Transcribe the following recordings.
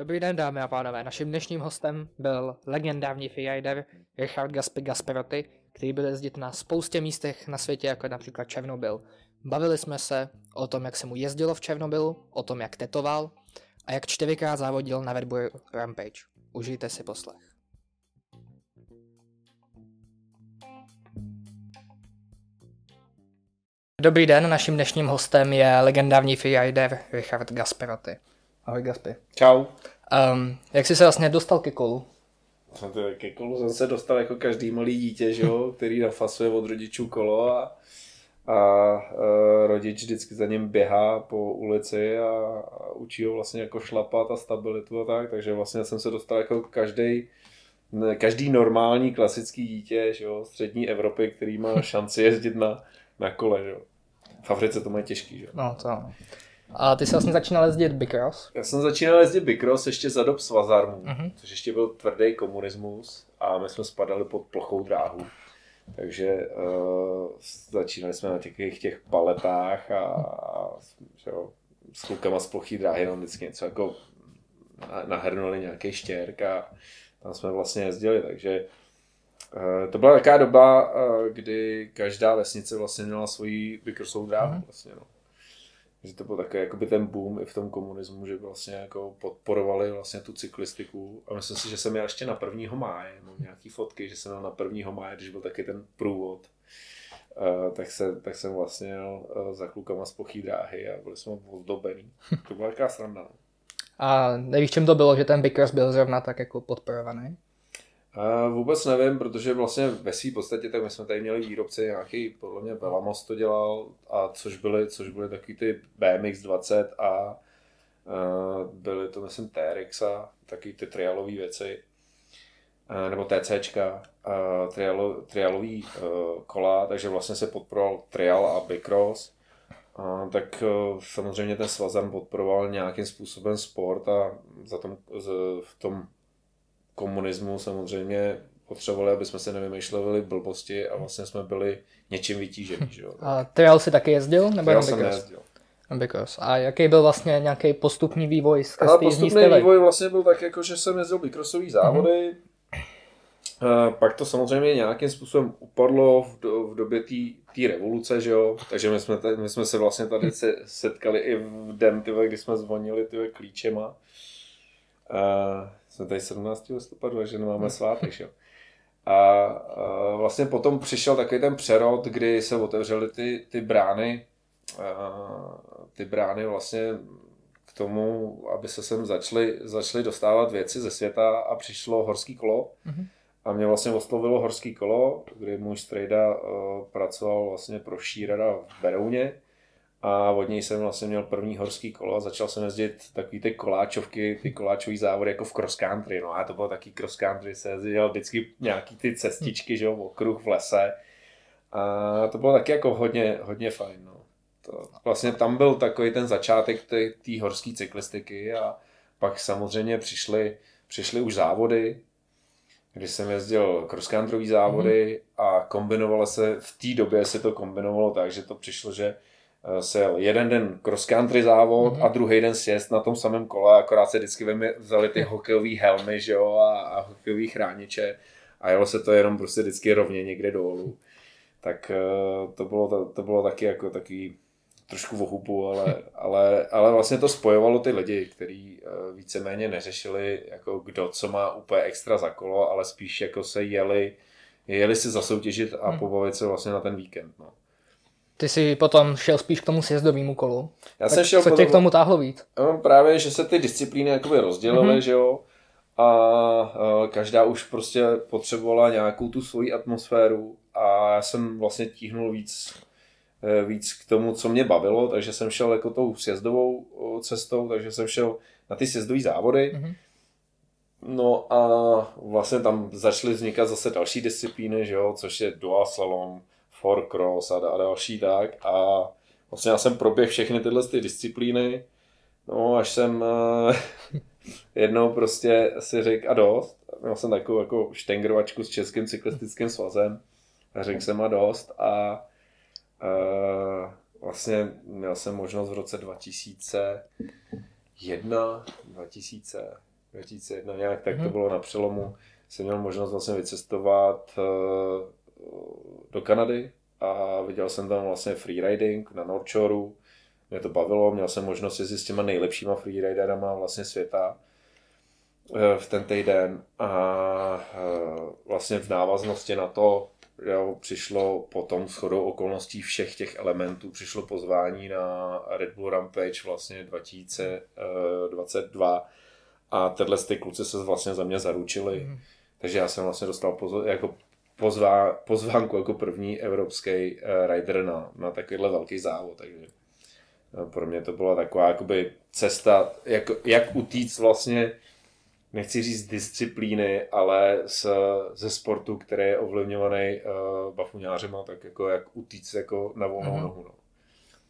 Dobrý den, dámy a pánové. Naším dnešním hostem byl legendární freerider Richard Gaspi Gasperotti, který byl jezdit na spoustě místech na světě, jako například Černobyl. Bavili jsme se o tom, jak se mu jezdilo v Černobylu, o tom, jak tetoval a jak čtyřikrát závodil na Red Bull Rampage. Užijte si poslech. Dobrý den, naším dnešním hostem je legendární freerider Richard Gasperotti. Ahoj Gaspi. Čau. Um, jak jsi se vlastně dostal ke kolu? To ke kolu jsem se dostal jako každý malý dítě, že jo, který nafasuje od rodičů kolo a, a, a rodič vždycky za ním běhá po ulici a, a učí ho vlastně jako šlapat a stabilitu a tak, takže vlastně jsem se dostal jako každý každý normální klasický dítě, že jo, střední Evropy, který má šanci jezdit na, na kole, že jo. V Africe to mají těžký, že jo. No to ano. A ty jsi vlastně začínal jezdit Bicross? Já jsem začínal jezdit Bicross ještě za dob svazarmů, Mhm. uh-huh. což ještě byl tvrdý komunismus a my jsme spadali pod plochou dráhu. Takže uh, začínali jsme na těch, těch paletách a, a že jo, s klukama z plochý dráhy nám vždycky něco jako na- nahrnuli nějaký štěrk a tam jsme vlastně jezdili, takže uh, to byla taková doba, uh, kdy každá vesnice vlastně měla svoji Bicrossovou dráhu. Mhm. Vlastně, no. Že to byl takový jakoby ten boom i v tom komunismu, že vlastně jako podporovali vlastně tu cyklistiku. A myslím si, že jsem měl ještě na 1. máje, mám nějaký fotky, že jsem měl na 1. máje, když byl taky ten průvod. Uh, tak, se, tak jsem vlastně jel uh, za klukama z plochý dráhy a byli jsme ozdobený. To byla taková sranda. no. A nevíš, čím to bylo, že ten Bicross byl zrovna tak jako podporovaný? Uh, vůbec nevím, protože vlastně ve své podstatě tak my jsme tady měli výrobce nějaký, podle mě Velamos to dělal, a což byly, což byly takový ty BMX 20 a byly to myslím TRX a taky ty trialové věci, nebo TCčka, trialo, trialový uh, kola, takže vlastně se podporoval trial a bicross. Uh, tak uh, samozřejmě ten svazan podporoval nějakým způsobem sport a za tom, z, v tom komunismu samozřejmě potřebovali, aby jsme se nevymýšleli blbosti a vlastně jsme byli něčím vytížení. Že jo? A trial si taky jezdil? Nebo Já jenom jsem nejezdil. Bicross. A jaký byl vlastně nějaký postupný vývoj skrz Ale postupný styly? vývoj vlastně byl tak, jako, že jsem jezdil bikrossový závody, mm-hmm. pak to samozřejmě nějakým způsobem upadlo v, do, v době té revoluce, že jo? takže my jsme, tady, my jsme se vlastně tady se setkali i v den, tyhle, kdy jsme zvonili tyhle klíčema. Uh, jsme tady 17. listopadu, takže nemáme svátek, že jo. A, a vlastně potom přišel takový ten přerod, kdy se otevřely ty, ty brány, a, ty brány vlastně k tomu, aby se sem začaly, začaly dostávat věci ze světa a přišlo horský kolo. Mhm. A mě vlastně oslovilo horský kolo, kdy můj strejda uh, pracoval vlastně pro Šírada v Berouně a od něj jsem vlastně měl první horský kolo a začal jsem jezdit takový ty koláčovky, ty koláčový závody jako v cross country, no a to bylo taky cross country, se jezdil vždycky nějaký ty cestičky, že jo, okruh v lese. A to bylo taky jako hodně, hodně fajn, no. To, vlastně tam byl takový ten začátek té horské cyklistiky a pak samozřejmě přišly, přišly už závody, kdy jsem jezdil cross-country závody a kombinovalo se, v té době se to kombinovalo tak, že to přišlo, že se jel jeden den cross-country závod Mhm. a druhý den sjezd na tom samém kole, akorát se vždycky vzali ty hokejové helmy, že jo, a, a hokejové chrániče a jelo se to jenom prostě vždycky rovně někde dolů. Tak eh, to bylo, to, to bylo taky jako takový trošku v ohupu, ale, ale, ale vlastně to spojovalo ty lidi, kteří eh, víceméně neřešili, jako kdo co má úplně extra za kolo, ale spíš jako se jeli, jeli si zasoutěžit a Hmm. pobavit se vlastně na ten víkend. No. Ty jsi potom šel spíš k tomu sjezdovému kolu. Já Tak jsem šel co tě k tomu táhlo víc? Právě, že se ty disciplíny jakoby rozdělily, Mhm. mm-hmm. že jo, a, a každá už prostě potřebovala nějakou tu svoji atmosféru a já jsem vlastně tíhnul víc, eh, víc k tomu, co mě bavilo, takže jsem šel jako tou sjezdovou o, cestou, takže jsem šel na ty sjezdové závody, Mhm. No a vlastně tam začaly vznikat zase další disciplíny, že jo, což je dual slalom, four cross a, a další tak. A vlastně já jsem proběhl všechny tyhle ty disciplíny, no až jsem eh, jednou prostě si řekl a dost. Měl jsem takovou jako štengrovačku s Českým cyklistickým svazem a řekl jsem a dost a eh, vlastně měl jsem možnost v roce 2001, 2000, 2001 nějak, tak to mhm. bylo na přelomu. Jsem měl možnost vlastně vycestovat eh, do Kanady a viděl jsem tam vlastně freeriding na North Shoreu. Mě to bavilo, měl jsem možnost jezdit s těma nejlepšíma freeriderama vlastně světa eh, v ten týden a eh, vlastně v návaznosti na to jo, přišlo potom shodou okolností všech těch elementů, přišlo pozvání na Red Bull Rampage vlastně 2022 a tyhle ty kluci se vlastně za mě zaručili. Mm. Takže já jsem vlastně dostal pozor, jako pozvá, pozvánku jako první evropský uh, rider na, na takovýhle velký závod. Takže uh, pro mě to byla taková jakoby cesta, jak, jak utíct vlastně nechci říct disciplíny, ale z, ze sportu, který je ovlivňovaný uh, bafuňářema, tak jako jak utíct jako na volnou mm-hmm. nohu. No.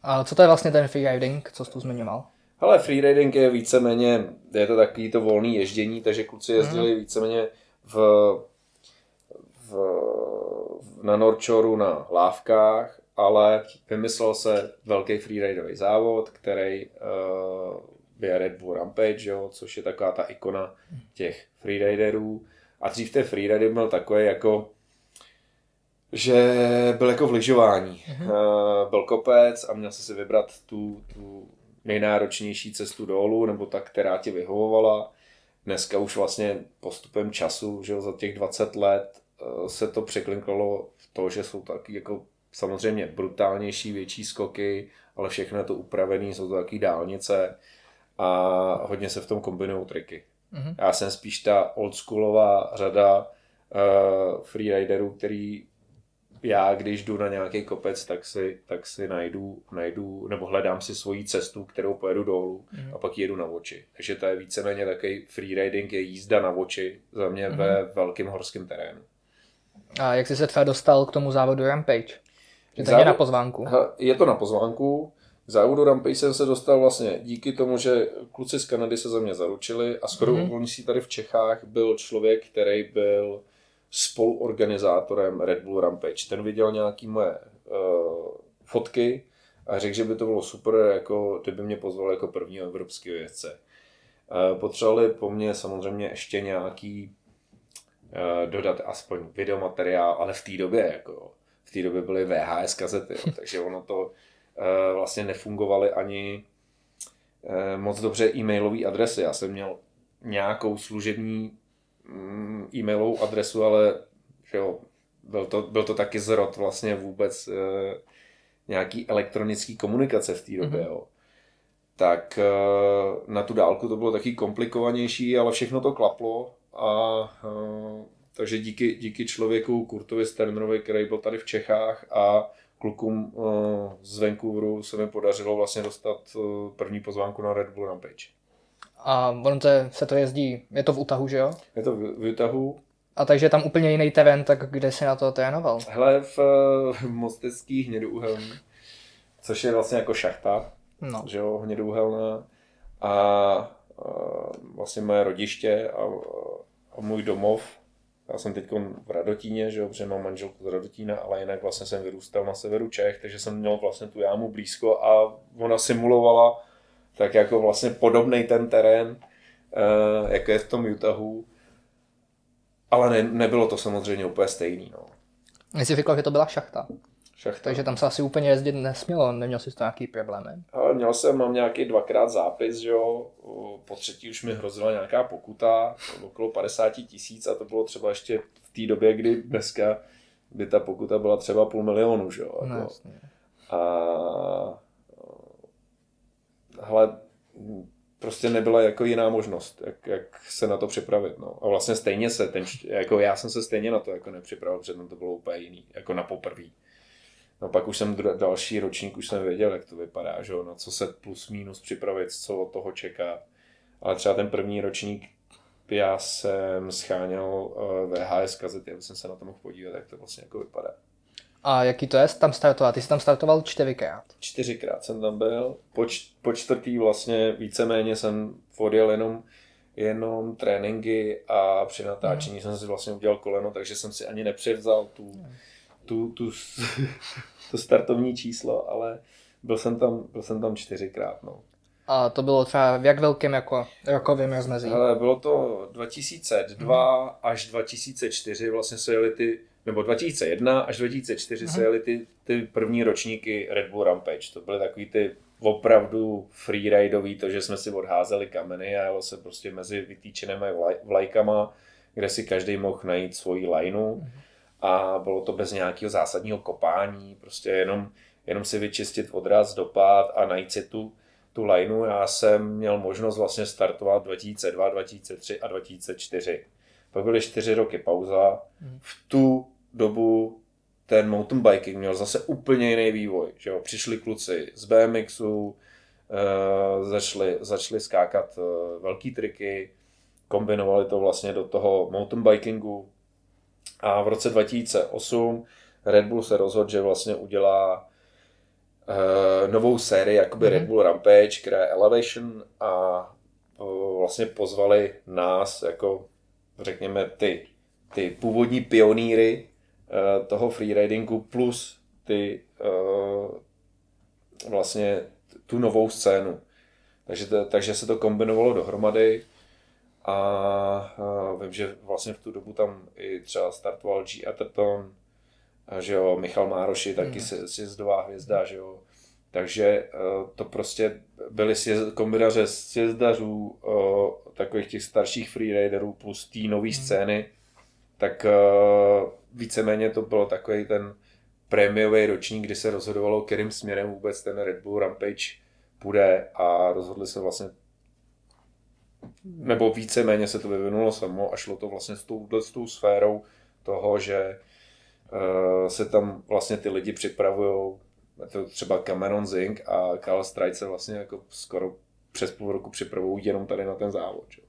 A co to je vlastně ten freeriding, co jsi tu zmiňoval? Ale freeriding je víceméně, je to takový to volný ježdění, takže kluci jezdili mm. víceméně v, v, na Norčoru na lávkách, ale vymyslel se velký freeridový závod, který uh, je Red Bull Rampage, jo, což je taková ta ikona těch freeriderů. A dřív ten freerider byl takový jako že byl jako v lyžování. Mm-hmm. Byl kopec a měl se si vybrat tu, tu nejnáročnější cestu dolů, nebo ta, která ti vyhovovala. Dneska už vlastně postupem času, že za těch 20 let se to překlinkalo v to, že jsou taky jako samozřejmě brutálnější, větší skoky, ale všechno je to upravené, jsou to taky dálnice a hodně se v tom kombinují triky. Mm-hmm. Já jsem spíš ta oldschoolová řada uh, freeriderů, který já, když jdu na nějaký kopec, tak si, tak si najdu, najdu, nebo hledám si svoji cestu, kterou pojedu dolů mm-hmm. a pak jedu na oči. Takže to je víceméně takový freeriding, je jízda na oči za mě mm-hmm. ve velkém horském terénu. A jak jsi se třeba dostal k tomu závodu Rampage? Že to je na pozvánku? Je to na pozvánku. K závodu Rampage jsem se dostal vlastně díky tomu, že kluci z Kanady se za mě zaručili a skoro mm-hmm. tady v Čechách byl člověk, který byl spoluorganizátorem Red Bull Rampage. Ten viděl nějaký moje uh, fotky a řekl, že by to bylo super, jako kdyby mě pozval jako prvního evropského jezdce. Uh, potřebovali po mně samozřejmě ještě nějaký dodat aspoň videomateriál, ale v té době, jako v té době byly VHS kazety, jo, takže ono to uh, vlastně nefungovaly ani uh, moc dobře e-mailové adresy. Já jsem měl nějakou služební Mm, e-mailovou adresu, ale že jo, byl to, byl to taky zrod vlastně vůbec e, nějaký elektronický komunikace v té době, mm-hmm. jo. Tak e, na tu dálku to bylo taky komplikovanější, ale všechno to klaplo a e, takže díky, díky člověku Kurtovi Sternerovi, který byl tady v Čechách a klukům e, z Vancouveru se mi podařilo vlastně dostat e, první pozvánku na Red Bull Rampage. A on to, se to jezdí, je to v Utahu, že jo? Je to v, v Utahu. A takže tam úplně jiný terén, tak kde si na to trénoval? Hele, v, v Mostecký hnědouhelný, což je vlastně jako šachta, no. že jo, hnědouhelná. A vlastně moje rodiště a, a můj domov, já jsem teď v Radotíně, že protože mám manželku z Radotína, ale jinak vlastně jsem vyrůstal na severu Čech, takže jsem měl vlastně tu jámu blízko a ona simulovala tak jako vlastně podobný ten terén, uh, jako je v tom Utahu, ale ne, nebylo to samozřejmě úplně stejný. No. Jsi říkal, že to byla šachta. Šachta. Takže tam se asi úplně jezdit nesmělo, neměl jsi to nějaký problémy? Ale měl jsem, mám nějaký dvakrát zápis, že jo, po třetí už mi hrozila nějaká pokuta, okolo 50 tisíc a to bylo třeba ještě v té době, kdy dneska by ta pokuta byla třeba půl milionu, že jo. No, jako. a hele, prostě nebyla jako jiná možnost, jak, jak se na to připravit. No. A vlastně stejně se, ten, jako já jsem se stejně na to jako nepřipravil, protože to bylo úplně jiný, jako na poprví. No pak už jsem další ročník, už jsem věděl, jak to vypadá, že na co se plus minus připravit, co od toho čeká. Ale třeba ten první ročník, já jsem scháněl eh, VHS kazety, aby jsem se na to mohl podívat, jak to vlastně jako vypadá. A jaký to je tam startovat? Ty jsi tam startoval čtyřikrát. Čtyřikrát jsem tam byl. Po, č- po čtvrtý vlastně víceméně jsem odjel jenom, jenom tréninky a při natáčení mm. jsem si vlastně udělal koleno, takže jsem si ani nepřevzal tu, mm. tu, tu, tu startovní číslo, ale byl jsem tam, byl jsem tam čtyřikrát. No. A to bylo třeba v jak velkém jako rokovém rozmezí? Ale bylo to 2002 hmm. až 2004 vlastně se jeli ty, nebo 2001 až 2004 hmm. se jeli ty, ty první ročníky Red Bull Rampage. To byly takový ty opravdu freeridový, to, že jsme si odházeli kameny a jelo se prostě mezi vytýčenými vlajkama, kde si každý mohl najít svoji lineu mhm. A bylo to bez nějakého zásadního kopání, prostě jenom, jenom si vyčistit odraz, dopad a najít si tu, tu lineu. Já jsem měl možnost vlastně startovat 2002, 2003 a 2004. Pak byly čtyři roky pauza. Mhm. V tu dobu ten mountain biking měl zase úplně jiný vývoj. Že jo? Přišli kluci z BMXu, e, začali, začali skákat e, velký triky, kombinovali to vlastně do toho mountain bikingu. A v roce 2008 Red Bull se rozhodl, že vlastně udělá e, novou sérii, jakoby mm-hmm. Red Bull Rampage, která je Elevation a e, vlastně pozvali nás jako řekněme ty, ty původní pionýry Eh, toho freeridingu plus ty uh, vlastně tu novou scénu. Takže, to, takže se to kombinovalo dohromady a vím, že vlastně v tu dobu tam i třeba startoval G. Atherton, že jo, Michal Mároši, taky mm. sjezdová hvězda, že jo. Takže uh, to prostě byly sjezd, kombinace sjezdařů, uh, takových těch starších freeriderů plus té nové mm. scény, tak uh, víceméně to bylo takový ten prémiový ročník, kdy se rozhodovalo, kterým směrem vůbec ten Red Bull Rampage půjde a rozhodli se vlastně nebo víceméně se to vyvinulo samo a šlo to vlastně s tou, s tou sférou toho, že uh, se tam vlastně ty lidi připravují, to třeba Cameron Zink a Carl Stride se vlastně jako skoro přes půl roku připravují jenom tady na ten závod. Že?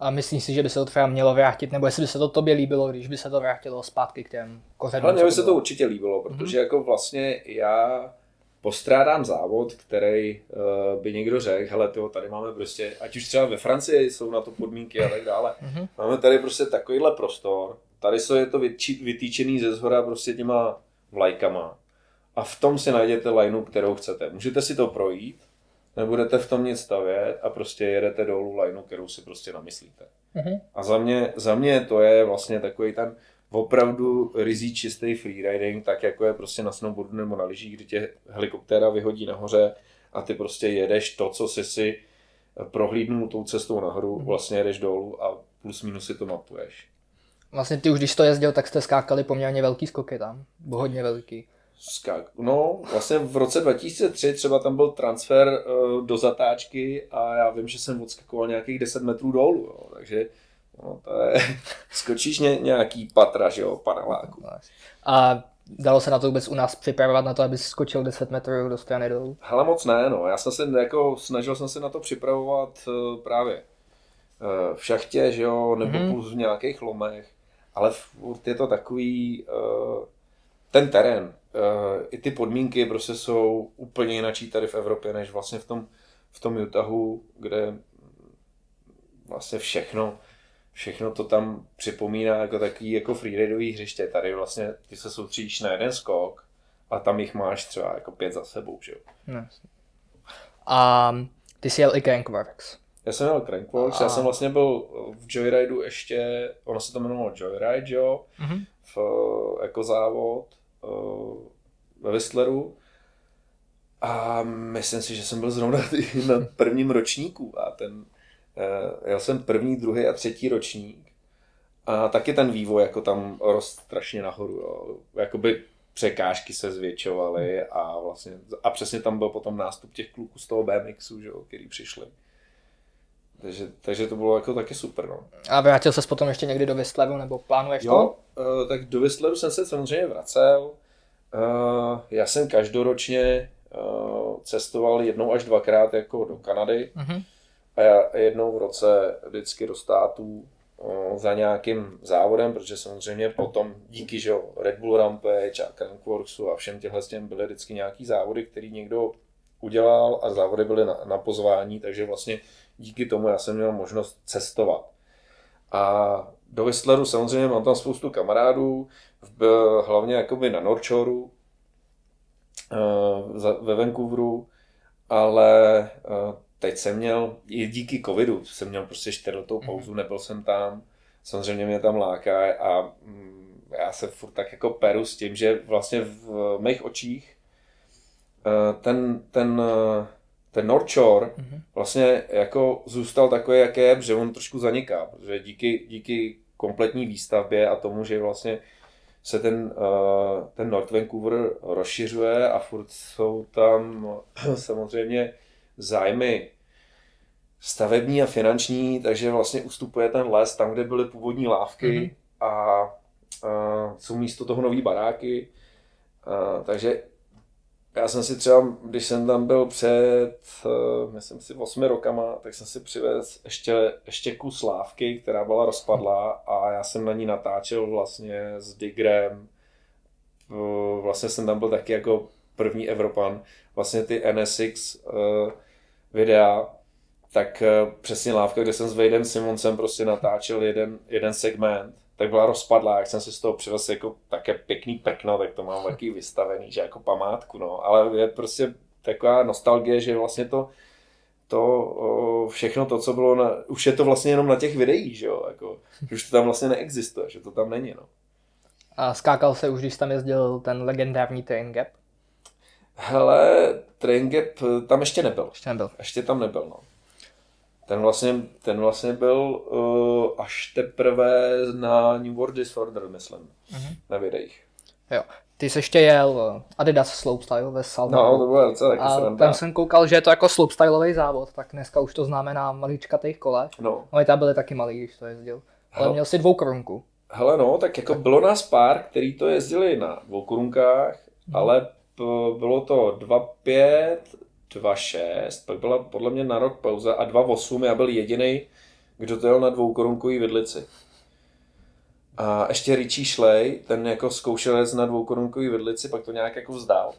A myslím si, že by se to třeba mělo vrátit, nebo jestli by se to tobě líbilo, když by se to vrátilo zpátky k těm kořenům. Ale mně by se to určitě líbilo, protože mm-hmm. jako vlastně já postrádám závod, který uh, by někdo řekl, hele, tyjo, tady máme prostě, ať už třeba ve Francii jsou na to podmínky a tak dále, mm-hmm. máme tady prostě takovýhle prostor, tady jsou je to vytýčený ze zhora prostě těma vlajkama a v tom si najděte lineu, kterou chcete. Můžete si to projít, nebudete v tom nic stavět a prostě jedete dolů lineu, kterou si prostě namyslíte. Uh-huh. A za mě, za mě to je vlastně takový ten opravdu rizí čistý freeriding, tak jako je prostě na snowboardu nebo na lyžích, kdy tě helikoptéra vyhodí nahoře a ty prostě jedeš to, co jsi si prohlídnul tou cestou nahoru, uh-huh. vlastně jedeš dolů a plus minus si to mapuješ. Vlastně ty už když to jezdil, tak jste skákali poměrně velký skoky tam, hodně velký skak. No, vlastně v roce 2003 třeba tam byl transfer uh, do zatáčky a já vím, že jsem odskakoval nějakých 10 metrů dolů, jo, takže no, to je, skočíš ně, nějaký patra, že jo, paneláku. A dalo se na to vůbec u nás připravovat na to, aby skočil 10 metrů do strany dolů? Hele, moc ne, no. Já jsem se jako, snažil jsem se na to připravovat uh, právě uh, v šachtě, že jo, nebo mm-hmm. plus v nějakých lomech, ale furt je to takový, uh, ten terén, i ty podmínky prostě jsou úplně jinačí tady v Evropě, než vlastně v tom, v tom Utahu, kde vlastně všechno, všechno to tam připomíná jako takový jako freeridový hřiště. Tady vlastně ty se soustředíš na jeden skok a tam jich máš třeba jako pět za sebou, že jo. No. A ty jsi jel i Crankworks. Já jsem jel Crankworks, a... já jsem vlastně byl v Joyrideu ještě, ono se to jmenovalo Joyride, jo, mm-hmm. v, jako závod Eh, ve Whistleru a myslím si, že jsem byl zrovna na prvním ročníku a ten, já jsem první, druhý a třetí ročník a taky ten vývoj jako tam rost strašně nahoru, jo. Jakoby překážky se zvětšovaly a vlastně, a přesně tam byl potom nástup těch kluků z toho BMXu, že jo, který přišli. Takže, takže to bylo jako taky super. No. A vrátil ses potom ještě někdy do Whistleru, nebo plánuješ jo, to? Uh, tak do Whistleru jsem se samozřejmě vracel. Uh, já jsem každoročně uh, cestoval jednou až dvakrát jako do Kanady. Uh-huh. A já jednou v roce vždycky do států za nějakým závodem, protože samozřejmě potom díky že Red Bull Rampage a Crankworksu a všem těchhle těm byly vždycky nějaký závody, který někdo udělal a závody byly na, na pozvání, takže vlastně díky tomu já jsem měl možnost cestovat. A do Whistleru samozřejmě mám tam spoustu kamarádů, v, hlavně jakoby na Norchoru, eh, ve Vancouveru ale uh, teď jsem měl, i díky covidu, jsem měl prostě čtyřletou Mhm. pauzu, nebyl jsem tam, samozřejmě mě tam láká a mm, já se furt tak jako peru s tím, že vlastně v mých očích uh, ten, ten, uh, ten North Shore Mhm. vlastně jako zůstal takový, jaký je, že on trošku zaniká, protože díky, díky kompletní výstavbě a tomu, že vlastně se ten, uh, ten North Vancouver rozšiřuje a furt jsou tam samozřejmě zájmy stavební a finanční, takže vlastně ustupuje ten les tam, kde byly původní lávky Mhm. mm-hmm. a, a jsou místo toho nový baráky. A, takže já jsem si třeba, když jsem tam byl před, uh, myslím si, osmi rokama, tak jsem si přivez ještě, ještě kus lávky, která byla rozpadlá a já jsem na ní natáčel vlastně s Digrem. Vlastně jsem tam byl taky jako první Evropan. Vlastně ty NSX uh, videa, tak uh, přesně lávka, kde jsem s Vadem Simonsem prostě natáčel jeden, jeden segment, tak byla rozpadlá, jak jsem si z toho přivez jako také pěkný pekno, tak to mám taky vystavený, že jako památku, no, ale je prostě taková nostalgie, že vlastně to, to všechno to, co bylo na, už je to vlastně jenom na těch videích, že jo, jako, že už to tam vlastně neexistuje, že to tam není, no. A skákal se už, když tam jezdil ten legendární train gap? Hele, Train Gap eh, tam ještě nebyl. Ještě nebyl. Ještě tam nebyl, no. Ten vlastně, ten vlastně byl uh, až teprve na New World Disorder, myslím, Mhm. na videích. Jo. Ty jsi ještě jel eh, Adidas Slopestyle ve Salvadoru. No, to bylo docela taky a sranda. tam jsem koukal, že je to jako slopestyleový závod, tak dneska už to známe na maličkatých kolech. No, Oni tam byli taky malí, když to jezdil. Ale Hele. měl si dvou korunku. hele no, tak jako bylo nás pár, který to jezdili na dvou korunkách, Mhm. ale bylo to 2.5, 2.6, pak byla podle mě na rok pauza a 2.8, já byl jediný, kdo to jel na dvoukorunkový vidlici. A ještě Richie Schley, ten jako zkoušel jet na dvoukorunkový vidlici, pak to nějak jako vzdál.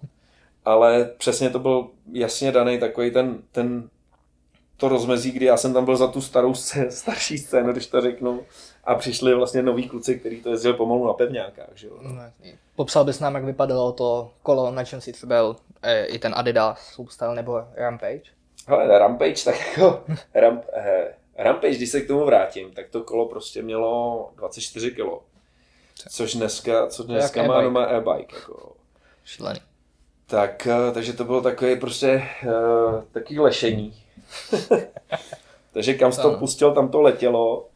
Ale přesně to byl jasně daný takový ten, ten to rozmezí, kdy já jsem tam byl za tu starou scénu, starší scénu, když to řeknu, a přišli vlastně noví kluci, kteří to jezdili pomalu na pevňákách, že jo. No. Popsal bys nám, jak vypadalo to kolo, na čem si třeba byl eh, i ten Adidas Slopestyle nebo Rampage? Hele, Rampage, tak jako, ramp, eh, Rampage, když se k tomu vrátím, tak to kolo prostě mělo 24 kg. Což dneska, co dneska má e-bike. e-bike. Jako. Šílený. Tak, eh, takže to bylo takový prostě uh, takový lešení. takže kam jsi to pustil, tam to letělo.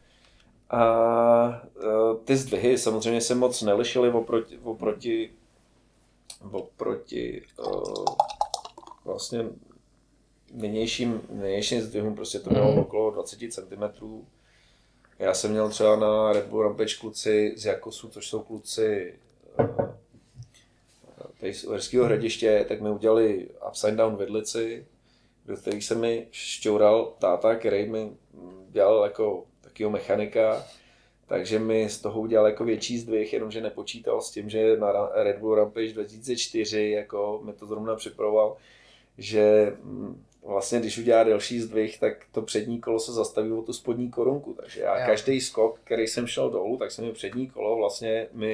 A uh, ty zdvihy samozřejmě se moc nelišily oproti, oproti, oproti uh, vlastně nynějším, nynějším zdvihům, prostě to mělo Mhm. okolo 20 cm. Já jsem měl třeba na Red Bull Rampage kluci z Jakosu, což jsou kluci uh, z Uherského hradiště, tak mi udělali upside down vidlici, do kterých se mi šťoural táta, který mi dělal jako takového mechanika, takže mi z toho udělal jako větší zdvih, jenomže nepočítal s tím, že na Red Bull Rampage 2004 jako mi to zrovna připravoval, že mm, vlastně když udělá delší zdvih, tak to přední kolo se zastaví o tu spodní korunku, takže já Jo. každý skok, který jsem šel dolů, tak se mi přední kolo vlastně mi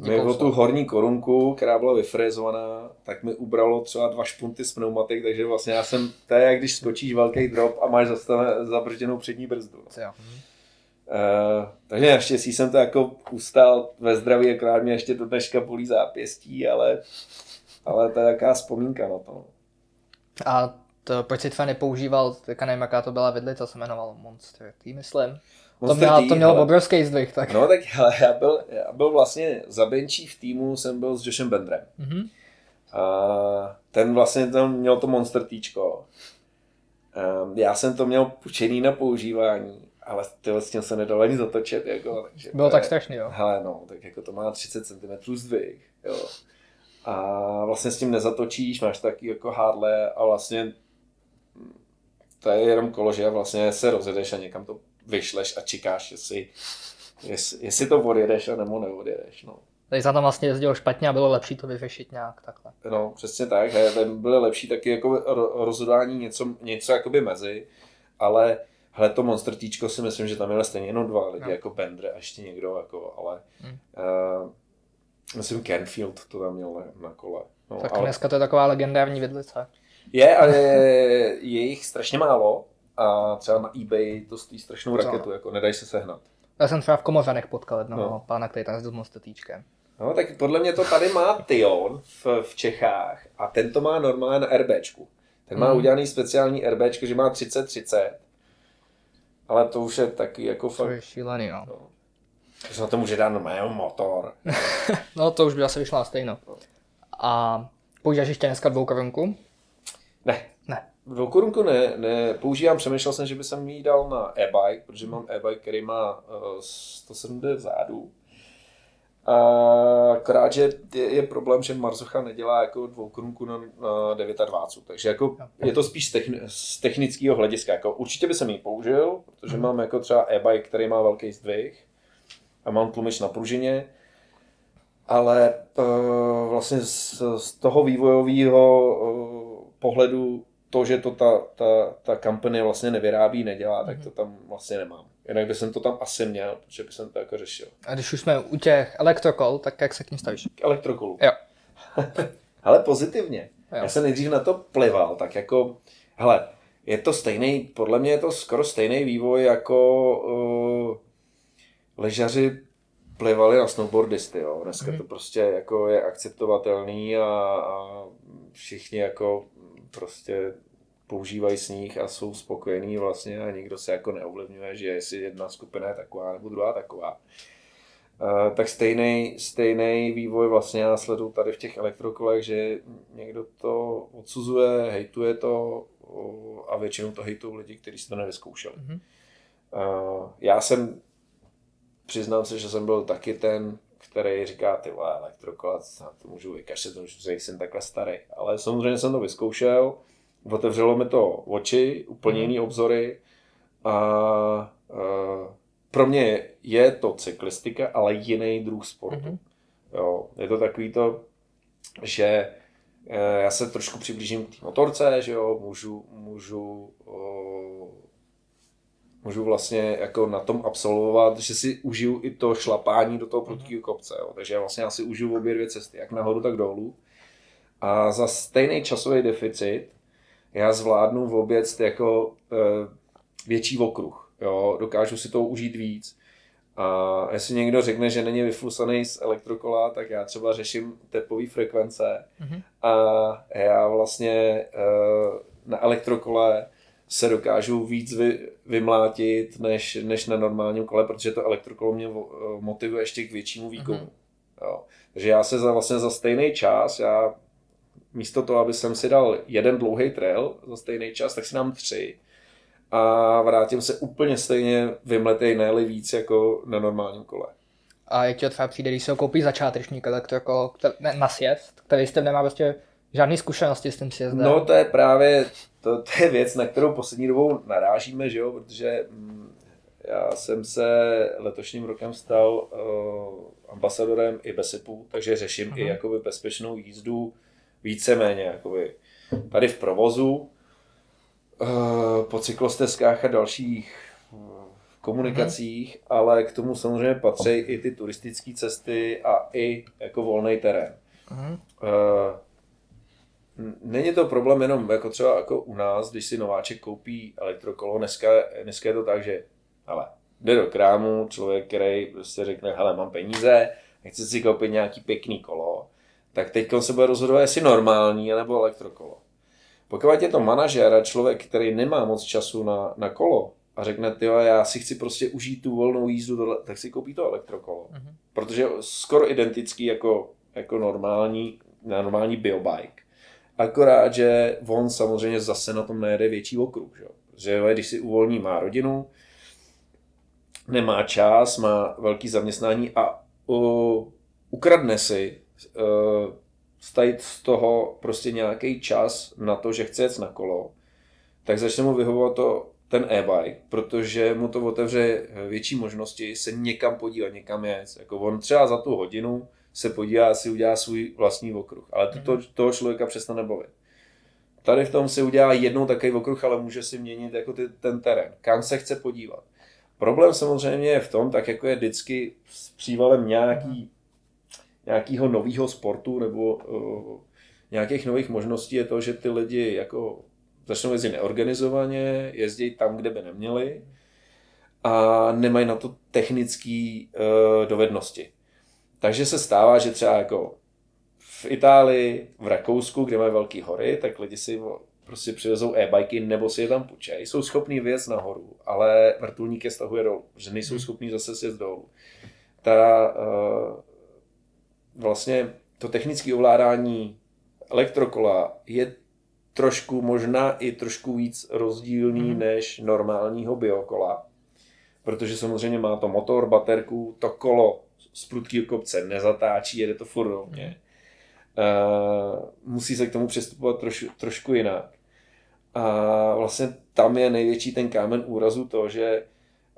mi o tu horní korunku, která byla vyfrézovaná, tak mi ubralo třeba dva špunty z pneumatik, takže vlastně já jsem, to je jak když skočíš velký drop a máš zastane, zabržděnou přední brzdu. Jo. Uh, takže naštěstí jsem to jako ustal ve zdraví, akorát mě ještě do dneška bolí zápěstí, ale, ale to je jaká vzpomínka na to. A to, proč si třeba nepoužíval, teďka nevím, jaká to byla vidlice, to se jmenovalo Monster T, myslím. To, Monster měla, T, to mělo hele. obrovský zdvih, tak. No tak hele, já byl, já byl vlastně za benčí v týmu, jsem byl s Joshem Bendrem. Mhm. A ten vlastně tam měl to monster týčko. Um, já jsem to měl půjčený na používání, ale tyhle s tím se nedalo ani zatočit. Jako, takže Bylo to tak je- strašný, jo. Hele, no, tak jako to má 30 cm zdvih, jo. A vlastně s tím nezatočíš, máš taky jako hardle a vlastně to je jenom kolo, že vlastně se rozjedeš a někam to vyšleš a čekáš, jestli, jestli, jestli to odjedeš a nebo neodjedeš, no. Za tam vlastně jezdil špatně a bylo lepší to vyřešit nějak takhle. No, přesně tak. He, tam byly lepší taky jako ro- rozhodání něco, něco jakoby mezi, ale hele, to Monster Týčko si myslím, že tam měli stejně jenom dva lidi, No. jako Bender a ještě někdo, jako, ale Hmm. uh, myslím Canfield to tam měl na, na kole. No, Tak ale, dneska to je taková legendární vidlice. Je, ale je jich strašně málo a třeba na eBay to stojí strašnou raketu, jako nedají se sehnat. Já jsem třeba v Komořanech potkal jednoho no. pána, který tam jezdil s mostatíčkem. No, tak podle mě to tady má Tion v, v Čechách a ten to má normálně na RBčku. Ten má mm. udělaný speciální RBčko, že má 30-30. Ale to už je taky jako fakt... To je šílený, no. no. To se na to může dát normálně motor. no to už by asi vyšla stejno. A používáš ještě dneska dvoukorunku? Ne. Ne. Dvoukorunku ne, ne, používám, přemýšlel jsem, že by jsem jí dal na e-bike, protože mám e-bike, který má uh, 170 vzadu a akorát, že je, je, problém, že Marzocha nedělá jako dvoukrunku na, na 29, takže jako je to spíš z, techni, z technického hlediska. Jako určitě by jsem ji použil, protože mm. mám jako třeba e-bike, který má velký zdvih a mám tlumič na pružině, ale uh, vlastně z, z toho vývojového uh, pohledu to, že to ta, ta, ta company vlastně nevyrábí, nedělá, tak to tam vlastně nemám. Jinak by jsem to tam asi měl, protože by jsem to jako řešil. A když už jsme u těch elektrokol, tak jak se k ním stavíš? K elektrokolu. Jo. Ale pozitivně. Jo. Já jsem nejdřív na to plival, tak jako, hele, je to stejný, podle mě je to skoro stejný vývoj jako uh, ležaři plivali na snowboardisty, jo. Dneska mm. to prostě jako je akceptovatelný a, a všichni jako prostě používají sníh a jsou spokojení vlastně a nikdo se jako neovlivňuje, že jestli jedna skupina je taková nebo druhá taková. Uh, tak stejný, stejný vývoj vlastně já sleduju tady v těch elektrokolech, že někdo to odsuzuje, hejtuje to uh, a většinou to hejtují lidi, kteří si to nevyzkoušeli. Mm-hmm. Uh, já jsem, přiznám se, že jsem byl taky ten, který říká, ty vole, elektrokola, to můžu vykašet, že jsem takhle starý. Ale samozřejmě jsem to vyzkoušel, otevřelo mi to oči, úplně mhm. jiný obzory a uh, pro mě je to cyklistika, ale jiný druh sportu. Mm-hmm. Jo, je to takový to, že uh, já se trošku přiblížím k té motorce, že jo, můžu, můžu uh, můžu vlastně jako na tom absolvovat, že si užiju i to šlapání do toho mhm. prudkého kopce. Jo. Takže vlastně já si užiju obě dvě cesty, jak nahoru, tak dolů. A za stejný časový deficit já zvládnu v oběc jako e, větší okruh. Jo? Dokážu si to užít víc. A jestli někdo řekne, že není vyflusaný z elektrokola, tak já třeba řeším tepové frekvence. Mm-hmm. A já vlastně e, na elektrokole se dokážu víc vy, vymlátit než, než na normálním kole, protože to elektrokolo mě eh, motivuje ještě k většímu výkonu. Mm-hmm. Jo. Takže já se za, vlastně za stejný čas, já místo toho, aby jsem si dal jeden dlouhý trail za stejný čas, tak si dám tři a vrátím se úplně stejně vymletej, ne víc jako na normálním kole. A jak ti třeba přijde, když se koupí začátečník elektrokolo na sjezd, který jste nemá prostě žádné zkušenosti s tím sjezdem? No to je právě, to, to je věc, na kterou poslední dobou narážíme, že jo, protože mm, já jsem se letošním rokem stal uh, ambasadorem i Besipu, takže řeším uh-huh. i jakoby bezpečnou jízdu víceméně jakoby tady v provozu, uh, po cyklostezkách a dalších uh, komunikacích, mm-hmm. ale k tomu samozřejmě patří i ty turistické cesty a i jako volný terén. Mm-hmm. Uh, Není to problém jenom jako třeba jako u nás, když si nováček koupí elektrokolo, dneska, dneska je to tak, že ale jde do krámu člověk, který prostě řekne, hele, mám peníze, chci si koupit nějaký pěkný kolo, tak teď se bude rozhodovat, jestli normální nebo elektrokolo. Pokud je to manažer a člověk, který nemá moc času na, na kolo a řekne, ty já si chci prostě užít tu volnou jízdu, tak si koupí to elektrokolo. Mm-hmm. Protože je skoro identický jako, jako normální, normální biobike. Akorát, že on samozřejmě zase na tom nejede větší okruh. Že? Protože když si uvolní, má rodinu, nemá čas, má velký zaměstnání a uh, ukradne si uh, stajit z toho prostě nějaký čas na to, že chce jet na kolo, tak začne mu vyhovovat to ten e-bike, protože mu to otevře větší možnosti se někam podívat, někam jet. Jako on třeba za tu hodinu se podívá a si udělá svůj vlastní okruh, ale to, to, toho člověka přestane bavit. Tady v tom si udělá jednou takový okruh, ale může si měnit jako ty, ten terén, kam se chce podívat. Problém samozřejmě je v tom, tak jako je vždycky s přívalem nějaký nějakého nového sportu nebo uh, nějakých nových možností je to, že ty lidi jako začnou jezdit neorganizovaně, jezdí tam, kde by neměli a nemají na to technické uh, dovednosti. Takže se stává, že třeba jako v Itálii, v Rakousku, kde mají velké hory, tak lidi si prostě přivezou e-bajky nebo si je tam půjčej. Jsou schopní vyjet nahoru, ale vrtulník je stahuje dolů, že nejsou hmm. schopní zase sjet dolů. Ta uh, vlastně to technické ovládání elektrokola je trošku, možná i trošku víc rozdílný hmm. než normálního biokola, protože samozřejmě má to motor, baterku, to kolo z prudkého kopce nezatáčí, jede to furt rovně. Uh, musí se k tomu přistupovat troš, trošku jinak. A vlastně tam je největší ten kámen úrazu to, že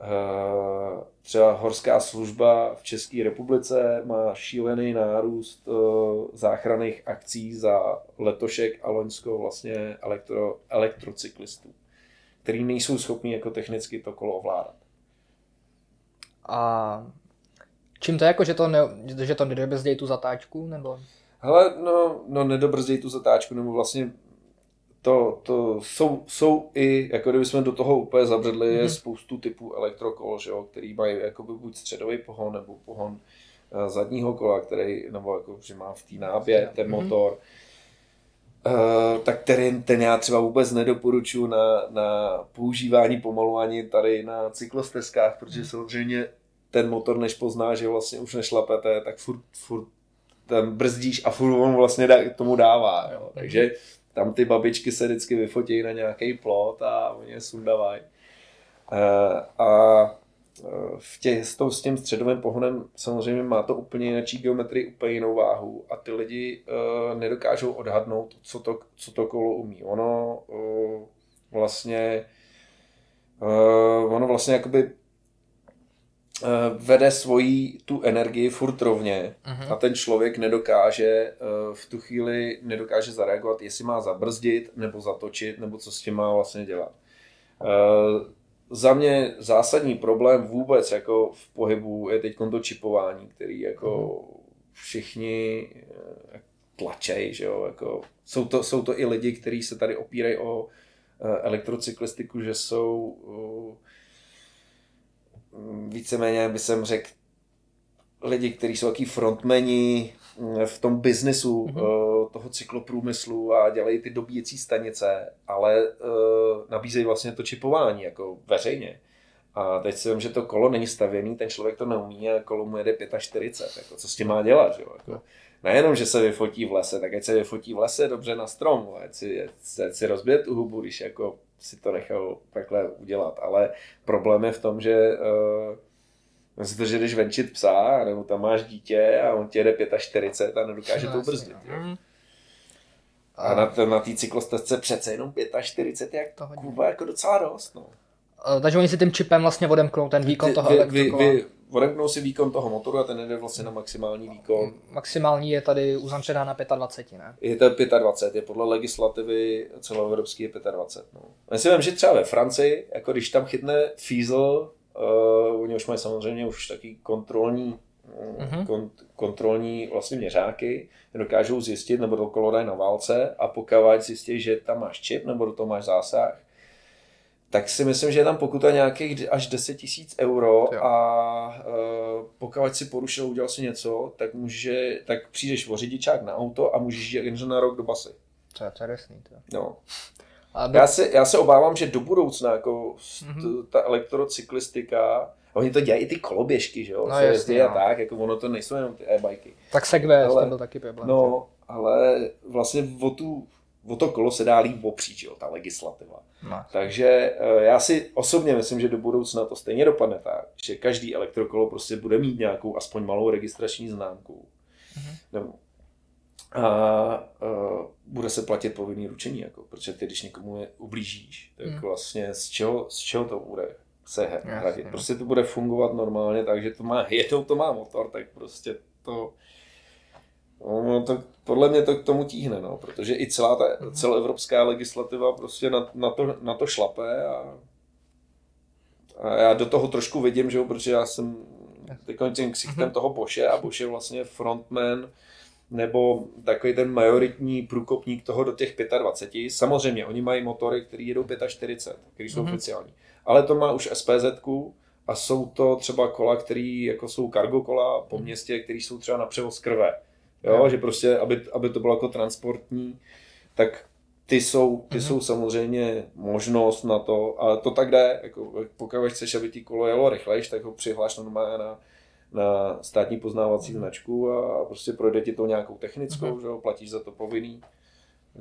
uh, třeba horská služba v České republice má šílený nárůst uh, záchranných akcí za letošek a loňsko vlastně elektro, elektrocyklistů, který nejsou schopni jako technicky to kolo ovládat. A čím to je jako, že to, ne, že to nedobrzdějí tu zatáčku, nebo? Hele, no, no nedobrzdějí tu zatáčku, nebo vlastně to, to jsou, jsou i, jako kdybychom do toho úplně zabředli, mm-hmm. je mhm. spoustu typů elektrokol, že jo, který mají jakoby buď středový pohon, nebo pohon uh, zadního kola, který, nebo jako, že má v té nábě ten mm-hmm. motor. Uh, tak ten, ten já třeba vůbec nedoporučuji na, na používání pomalu ani tady na cyklostezkách, protože mm. samozřejmě ten motor, než pozná, že vlastně už nešlapete, tak furt, furt tam brzdíš a furt on vlastně tomu dává. Jo. Takže tam ty babičky se vždycky vyfotí na nějaký plot a oni je sundavají. Eh, a eh, v tě, s, s tím středovým pohonem samozřejmě má to úplně jinou geometrii, úplně jinou váhu a ty lidi uh, nedokážou odhadnout, co to, co to kolo umí. Ono uh, vlastně uh, ono vlastně jakoby vede svoji tu energii furt rovně uh-huh. a ten člověk nedokáže uh, v tu chvíli nedokáže zareagovat, jestli má zabrzdit nebo zatočit, nebo co s tím má vlastně dělat. Uh, za mě zásadní problém vůbec jako v pohybu je teď to čipování, který jako uh-huh. všichni tlačej, že jo, jako jsou to, jsou to i lidi, kteří se tady opírají o elektrocyklistiku, že jsou víceméně by jsem řekl lidi, kteří jsou taky frontmeni mm, v tom biznesu mm-hmm. toho cykloprůmyslu a dělají ty dobíjecí stanice, ale uh, nabízejí vlastně to čipování jako veřejně. A teď si vím, že to kolo není stavěný, ten člověk to neumí a kolo mu jede 45, jako co s tím má dělat, že jo? Jako, nejenom, že se vyfotí v lese, tak ať se vyfotí v lese dobře na strom, ať si, ať si rozbije tu hubu, když jako si to nechal takhle udělat. Ale problém je v tom, že uh, si to, že jdeš venčit psa, nebo tam máš dítě a on tě jede 45 a nedokáže no, to ubrzdit. No. A na, na té cyklostezce přece jenom 45 jak to kurva jako docela dost. No. Uh, takže oni si tím čipem vlastně odemknou ten výkon vy, toho vy, vy, vy, odemknou si výkon toho motoru a ten jde vlastně na maximální výkon. Maximální je tady uzamčená na 25, ne? Je to 25, je podle legislativy celoevropský je 25. No. Já si vím, že třeba ve Francii, jako když tam chytne Fiesel, uh, oni už mají samozřejmě už taky kontrolní uh-huh. kont, kontrolní vlastně měřáky, dokážou zjistit, nebo to kolo dají na válce a pokud zjistí, že tam máš čip nebo do toho máš zásah, tak si myslím, že je tam pokuta nějakých až 10 tisíc euro jo. a uh, pokud si porušil, udělal si něco, tak může, tak přijdeš o řidičák na auto a můžeš jít jen na rok do basy. To je, to je resný, to. No. A do... já, se, já se obávám, že do budoucna jako mm-hmm. ta elektrocyklistika, oni to dělají i ty koloběžky, že jo, no, jasný, no. tak, jako ono to nejsou jenom ty e-bajky. Tak Segway, ale, byl taky problém. No, ale vlastně o tu o to kolo se dá líp opřít, jo, ta legislativa. No. Takže eh, já si osobně myslím, že do budoucna to stejně dopadne tak, že každý elektrokolo prostě bude mít nějakou aspoň malou registrační známku. Mm-hmm. Nebo, a, a bude se platit povinný ručení, jako, protože ty, když někomu je ublížíš, tak mm. vlastně z čeho, z čeho to bude se hradit. Prostě to bude fungovat normálně, takže to má, jednou to má motor, tak prostě to No, to, podle mě to k tomu tíhne, no, protože i celá ta mhm. celoevropská legislativa prostě na, na, to, na to šlape a, a já do toho trošku vidím, že jo, protože já jsem teď tím ksichtem mhm. toho Boše a Bosch je vlastně frontman nebo takový ten majoritní průkopník toho do těch 25. Samozřejmě, oni mají motory, které jedou 45, které jsou mm-hmm. oficiální. Ale to má už SPZ a jsou to třeba kola, které jako jsou cargo kola po mhm. městě, které jsou třeba na převoz krve. Jo, že prostě, aby, aby to bylo jako transportní, tak ty jsou, ty mm-hmm. jsou samozřejmě možnost na to, ale to tak jde, jako, pokud chceš, aby ti kolo jelo rychlejš, tak ho přihláš normálně na, na státní poznávací mm-hmm. značku a prostě projde ti to nějakou technickou, mm-hmm. že jo, platíš za to povinný,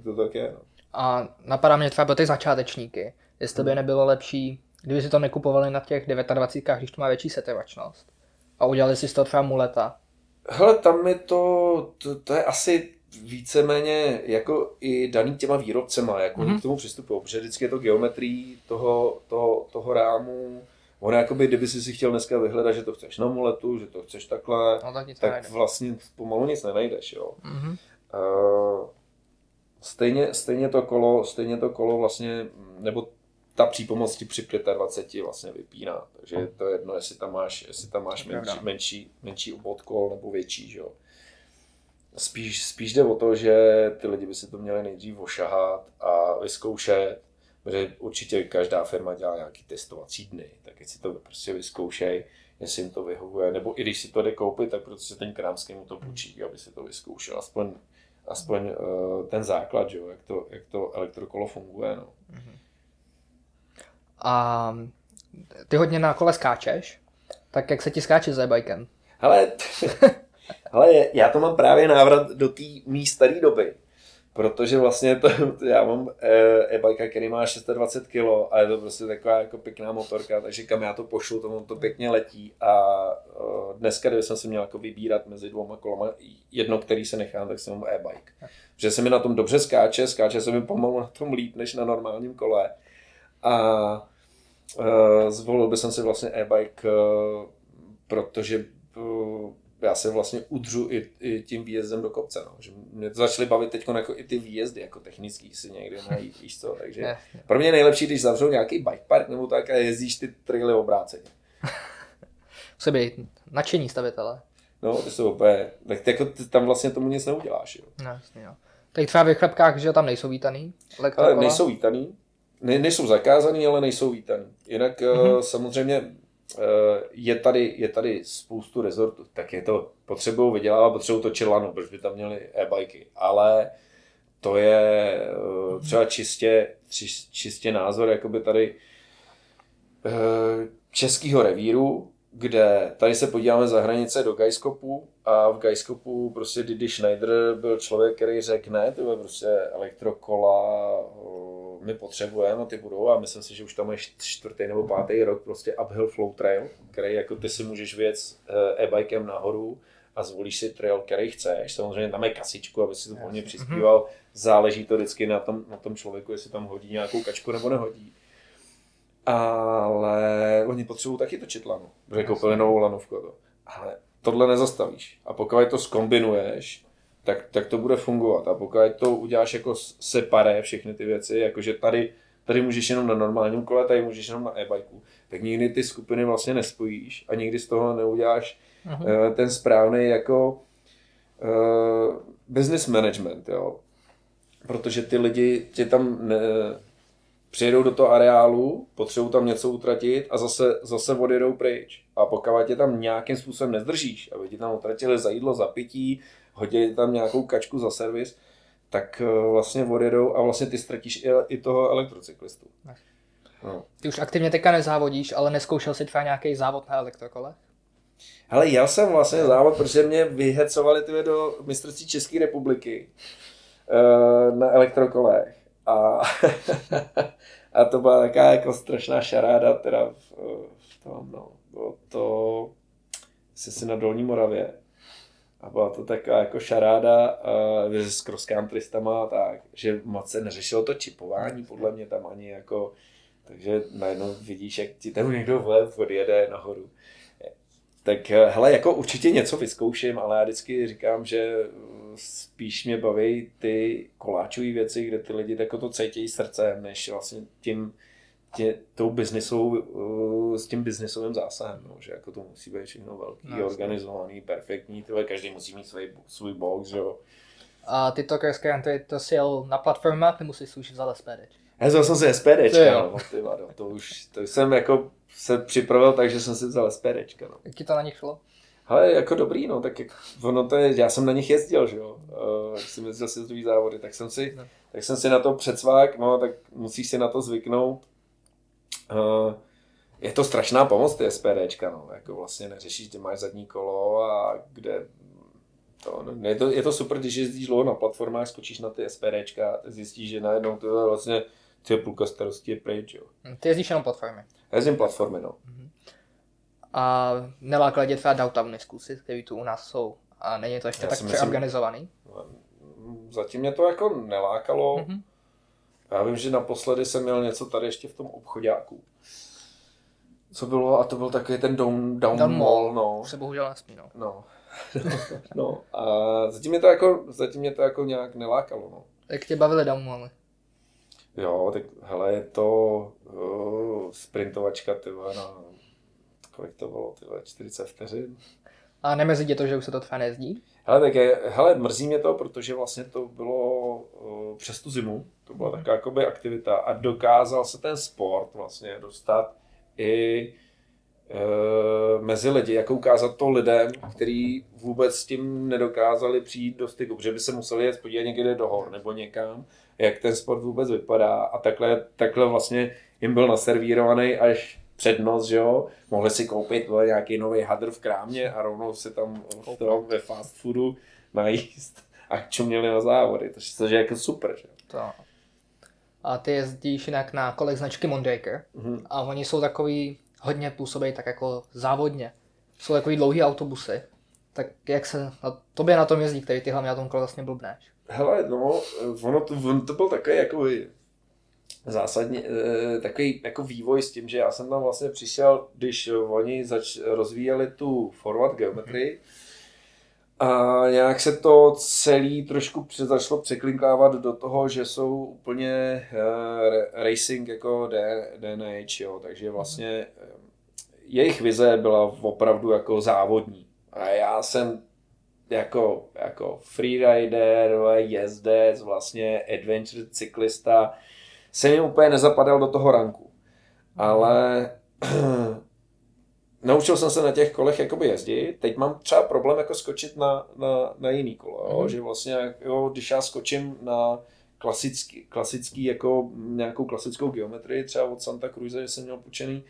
to tak je. No. A napadá mě třeba pro ty začátečníky, jestli by mhm. nebylo lepší, kdyby si to nekupovali na těch 29, když to má větší setrvačnost a udělali si z toho třeba muleta. Hele, tam je to, to, to je asi víceméně jako i daný těma výrobcema, jak mm-hmm. k tomu přistupují, protože vždycky je to geometrii toho, toho, toho rámu, Ono jakoby, kdyby si si chtěl dneska vyhledat, že to chceš na muletu, že to chceš takhle, no, tak, tak vlastně pomalu nic nenajdeš, jo. Mm-hmm. Uh, stejně, stejně, to kolo, stejně to kolo vlastně, nebo ta přípomoc ti při 25 vlastně vypíná, takže je to jedno, jestli tam máš, jestli tam máš menší, menší, menší obod kol nebo větší, že jo. Spíš, spíš jde o to, že ty lidi by si to měli nejdřív ošahat a vyzkoušet, protože určitě každá firma dělá nějaký testovací dny, tak si to prostě vyzkoušej, jestli jim to vyhovuje, nebo i když si to jde koupit, tak protože ten krámský mu to půjčí, aby si to vyzkoušel, aspoň, aspoň uh, ten základ, že jo, jak, to, jak to elektrokolo funguje. No. A ty hodně na kole skáčeš, tak jak se ti skáče za e-bikem? Hele, hele, já to mám právě návrat do té mý staré doby protože vlastně to, já mám eh, e-bike, který má 620 kg a je to prostě taková jako pěkná motorka, takže kam já to pošlu, to to pěkně letí a uh, dneska, kdyby jsem si měl jako vybírat mezi dvouma kolama, jedno, který se nechám, tak jsem mám e-bike. Protože se mi na tom dobře skáče, skáče se mi pomalu na tom líp, než na normálním kole. A uh, zvolil bych si vlastně e-bike, uh, protože uh, já se vlastně udřu i, i tím výjezdem do kopce. No. Že mě to začaly bavit teď jako i ty výjezdy, jako technický si někde najít, víš co. Takže ne, ne. pro mě je nejlepší, když zavřou nějaký bike park nebo tak a jezdíš ty traily obráceně. Musí být nadšení stavitele. No, ty jsou úplně, tak jako ty tam vlastně tomu nic neuděláš, jo. No, jasně, jo. Tak třeba v chlebkách, že tam nejsou vítaný? Ale nejsou vítaný, ne, nejsou zakázaný, ale nejsou vítaný. Jinak mm-hmm. samozřejmě Eh, je tady, je tady spoustu rezortů, tak je to, potřebují vydělávat, potřebují to čelano, protože by tam měli e-bajky, ale to je eh, třeba čistě, čistě názor jakoby tady českého revíru, kde tady se podíváme za hranice do Gajskopu a v Gajskopu prostě Didi Schneider byl člověk, který řekl ne, to je prostě elektrokola, my potřebujeme, ty budou a myslím si, že už tam je čtvrtý nebo pátý rok prostě uphill flow trail, který jako ty si můžeš věc eh, e-bikem nahoru a zvolíš si trail, který chceš. Samozřejmě tam je kasičku, aby si to volně přispíval. Záleží to vždycky na tom, na tom člověku, jestli tam hodí nějakou kačku nebo nehodí. Ale oni potřebují taky točit lanu, protože koupili novou lanovku. To. Ale tohle nezastavíš. A pokud to skombinuješ, tak, tak to bude fungovat. A pokud to uděláš jako separé všechny ty věci, jakože tady, tady můžeš jenom na normálním kole, tady můžeš jenom na e-bikeu, tak nikdy ty skupiny vlastně nespojíš a nikdy z toho neuděláš uh-huh. uh, ten správný jako uh, business management, jo. Protože ty lidi tě tam ne, přijedou do toho areálu, potřebují tam něco utratit a zase, zase odjedou pryč. A pokud tě tam nějakým způsobem nezdržíš, aby ti tam utratili za jídlo, za pití, hodí tam nějakou kačku za servis, tak eh, vlastně odjedou a vlastně ty ztratíš i, i toho elektrocyklistu. No. Ty už aktivně teďka nezávodíš, ale neskoušel si třeba nějaký závod na elektrokole? Hele, já jsem vlastně závod, protože mě vyhecovali ty do mistrovství České republiky uh, na elektrokolech. A, a to byla taková jako strašná šaráda teda v, v tom, no. Bylo to si na Dolní Moravě. A byla to taková jako šaráda uh, s cross countrystama, tak, že moc se neřešilo to čipování, podle mě tam ani jako, takže najednou vidíš, jak ti tam někdo vlev odjede nahoru. Tak hele, jako určitě něco vyzkouším, ale já vždycky říkám, že spíš mě baví ty koláčové věci, kde ty lidi jako to cítí srdcem, než vlastně tím, tě, tou biznisovou, uh, s tím biznisovým zásahem, no, že jako to musí být všechno velký, no, organizovaný, perfektní, tyhle, každý musí mít svůj, svůj box, že jo. A ty Tokers Granty, to si jel na platformách, nebo si už vzal SPD? Já vzal jsem si SPDčka, no, ty vado, to už, to jsem jako se připravil tak, že jsem si vzal SPDčka, no. Jak ti to na nich šlo? Ale jako dobrý, no, tak jako, ono to je, já jsem na nich jezdil, že jo, uh, jak jsem jezdil si druhý závody, tak jsem si, no. tak jsem si na to předsvák, no, tak musíš si na to zvyknout. Uh, je to strašná pomoc, ty SPDčka, no, jako vlastně neřešíš, kde máš zadní kolo a kde to, no, je, to, je to super, když jezdíš dlouho na platformách, skočíš na ty SPDčka a zjistíš, že najednou to je vlastně ty půlka starosti je pryč, jo. Ty jezdíš jenom platformy. Já jezdím platformy, no. Mm-hmm. A nelákali tě třeba downtown zkusit, který tu u nás jsou. A není to ještě Já tak přeorganizovaný? Zatím mě to jako nelákalo. Mm-hmm. Já vím, že naposledy jsem měl něco tady ještě v tom obchodáku. Co bylo, a to byl takový ten down, down, down mall, mall, no. Se bohužel nesmí, no. No. no. A zatím mě to jako, zatím mě to jako nějak nelákalo, no. Jak tě bavily down mally? Jo, tak hele, je to uh, sprintovačka, ty na kolik to bylo, ty 40 vteřin. A nemezí tě to, že už se to třeba nejezdí? Hele, tak je, hele, mrzí mě to, protože vlastně to bylo uh, přes tu zimu, to byla mm. taková jakoby aktivita a dokázal se ten sport vlastně dostat i uh, mezi lidi, jako ukázat to lidem, kteří vůbec s tím nedokázali přijít do styku, protože by se museli jet podívat někde do hor nebo někam, jak ten sport vůbec vypadá a takhle, takhle vlastně jim byl naservírovaný až přednost, že jo, mohli si koupit vole, nějaký nový hadr v krámě a rovnou se tam to, ve fast foodu najíst a čuměli na závody, to je jako super, že to. A ty jezdíš jinak na kolek značky Mondraker mm-hmm. a oni jsou takový, hodně působí tak jako závodně. Jsou takový dlouhý autobusy. Tak jak se, na tobě na tom jezdí, který ty hlavně na tom kole vlastně blbneš? Hele, no, ono to, ono to byl takový jako zásadně eh, takový jako vývoj s tím, že já jsem tam vlastně přišel, když oni zač, rozvíjeli tu forward geometrii a nějak se to celý trošku začalo překlinkávat do toho, že jsou úplně uh, racing jako DNH, jo, takže vlastně uh, jejich vize byla opravdu jako závodní. A já jsem jako, jako freerider, jezdec, vlastně adventure cyklista, jsem jim úplně nezapadal do toho ranku. Ale naučil jsem se na těch kolech jakoby jezdit. Teď mám třeba problém jako skočit na, na, na jiný kolo. Jo? Mm. Že vlastně, jo, když já skočím na klasický, klasický jako nějakou klasickou geometrii, třeba od Santa Cruz, že jsem měl půjčený,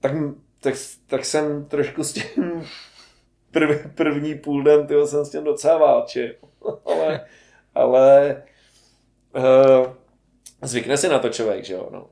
tak, tak, tak jsem trošku s tím prv, první půl den, tyho jsem s tím docela válčil. ale, ale uh, zvykne si na to člověk, že jo, no.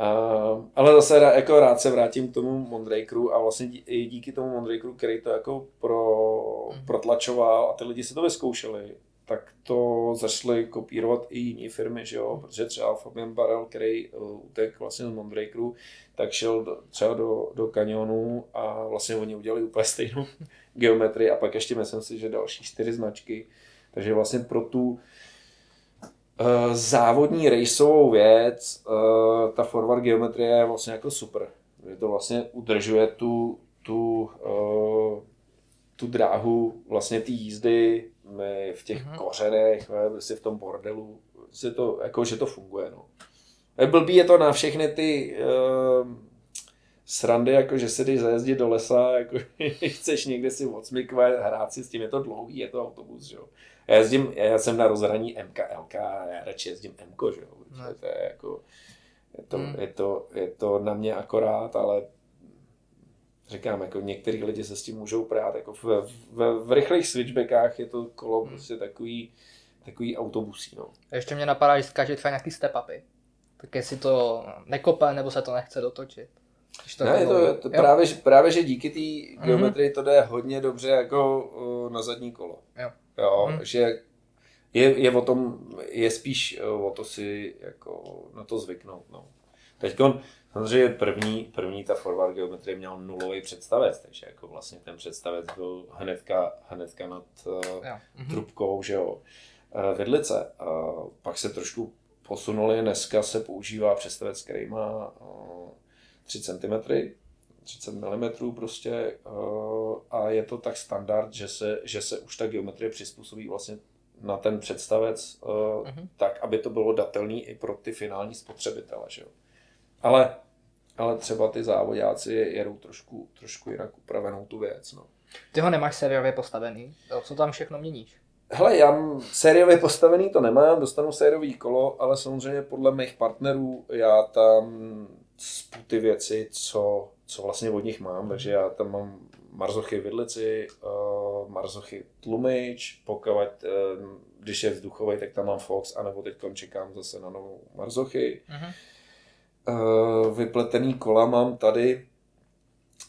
Uh, ale zase rá, jako rád se vrátím k tomu Mondrakeru a vlastně dí, i díky tomu Mondrakeru, který to jako pro, mhm. protlačoval a ty lidi si to vyzkoušeli, tak to začaly kopírovat i jiné firmy, že jo, mhm. protože třeba Fabian Barel, který uh, utek vlastně z Mondrakeru, tak šel do, třeba do, do kanionu a vlastně oni udělali úplně stejnou geometrii a pak ještě myslím si, že další čtyři značky, takže vlastně pro tu závodní rejsovou věc, uh, ta forward geometrie je vlastně jako super. Je to vlastně udržuje tu, tu, uh, tu dráhu vlastně ty jízdy v těch mm-hmm. kořenech, prostě v tom bordelu, prostě to, jako, že to funguje. No. Blbý je to na všechny ty uh, srandy, jako že se jdeš zajezdit do lesa, jako chceš někde si odsmykvat, hrát si s tím, je to dlouhý, je to autobus, že jo. Já jezdím, já jsem na rozhraní MK, LK, já radši jezdím MK, že jo. No. To je jako, je to, hmm. je, to, je to na mě akorát, ale říkám, jako některý lidi se s tím můžou prát, jako v, v, v rychlých switchbackách je to kolo hmm. prostě takový, takový autobusí, no. Ještě mě napadá, že skáže třeba nějaký step-upy. Tak jestli to nekope, nebo se to nechce dotočit. To ne, je to, to právě, právě, že díky té mhm. geometrii mm-hmm. to jde hodně dobře jako uh, na zadní kolo. Jo. Jo, mm. že je, je o tom, je spíš o to si jako na to zvyknout. No. Teď samozřejmě první, první ta forward geometrie měl nulový představec, takže jako vlastně ten představec byl hnedka, hnedka nad uh, trubkou, že jo, uh, vidlice. Uh, pak se trošku posunuli. Dneska se používá přestavec, který má 3 cm, 30 mm prostě a je to tak standard, že se, že se už ta geometrie přizpůsobí vlastně na ten představec uh-huh. tak, aby to bylo datelný i pro ty finální spotřebitele. Že jo? Ale, ale třeba ty závodáci jedou trošku, trošku jinak upravenou tu věc. No. Ty ho nemáš sériově postavený? Co tam všechno měníš? Hele, já sériově postavený to nemám, dostanu sériový kolo, ale samozřejmě podle mých partnerů já tam spu ty věci, co, co vlastně od nich mám, takže já tam mám marzochy vidlici, uh, marzochy tlumič, pokud, uh, když je vzduchový, tak tam mám Fox, anebo teď čekám zase na novou marzochy. Uh-huh. Uh, vypletený kola mám tady,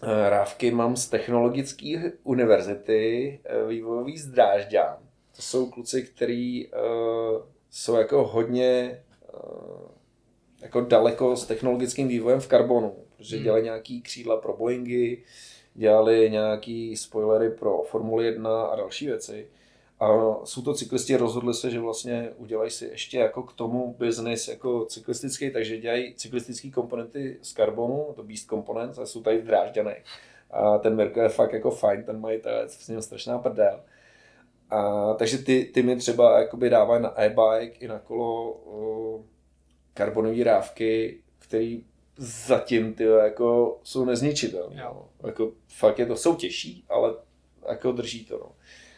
uh, rávky mám z Technologické univerzity, uh, vývojový z Drážďán. To jsou kluci, kteří uh, jsou jako hodně uh, jako daleko s technologickým vývojem v karbonu, protože hmm. dělají nějaký křídla pro Boeingy, dělali nějaký spoilery pro Formuli 1 a další věci. A jsou to cyklisti, rozhodli se, že vlastně udělají si ještě jako k tomu business jako cyklistický, takže dělají cyklistické komponenty z karbonu, to Beast Components, a jsou tady v Drážďanech. A ten Mirko je fakt jako fajn, ten majitel, s ním strašná prdel. A, takže ty, ty mi třeba jakoby dávají na e-bike i na kolo o, karbonové rávky, který zatím ty jako jsou nezničitelné. No. Jako, fakt je to, jsou těžší, ale jako drží to. No.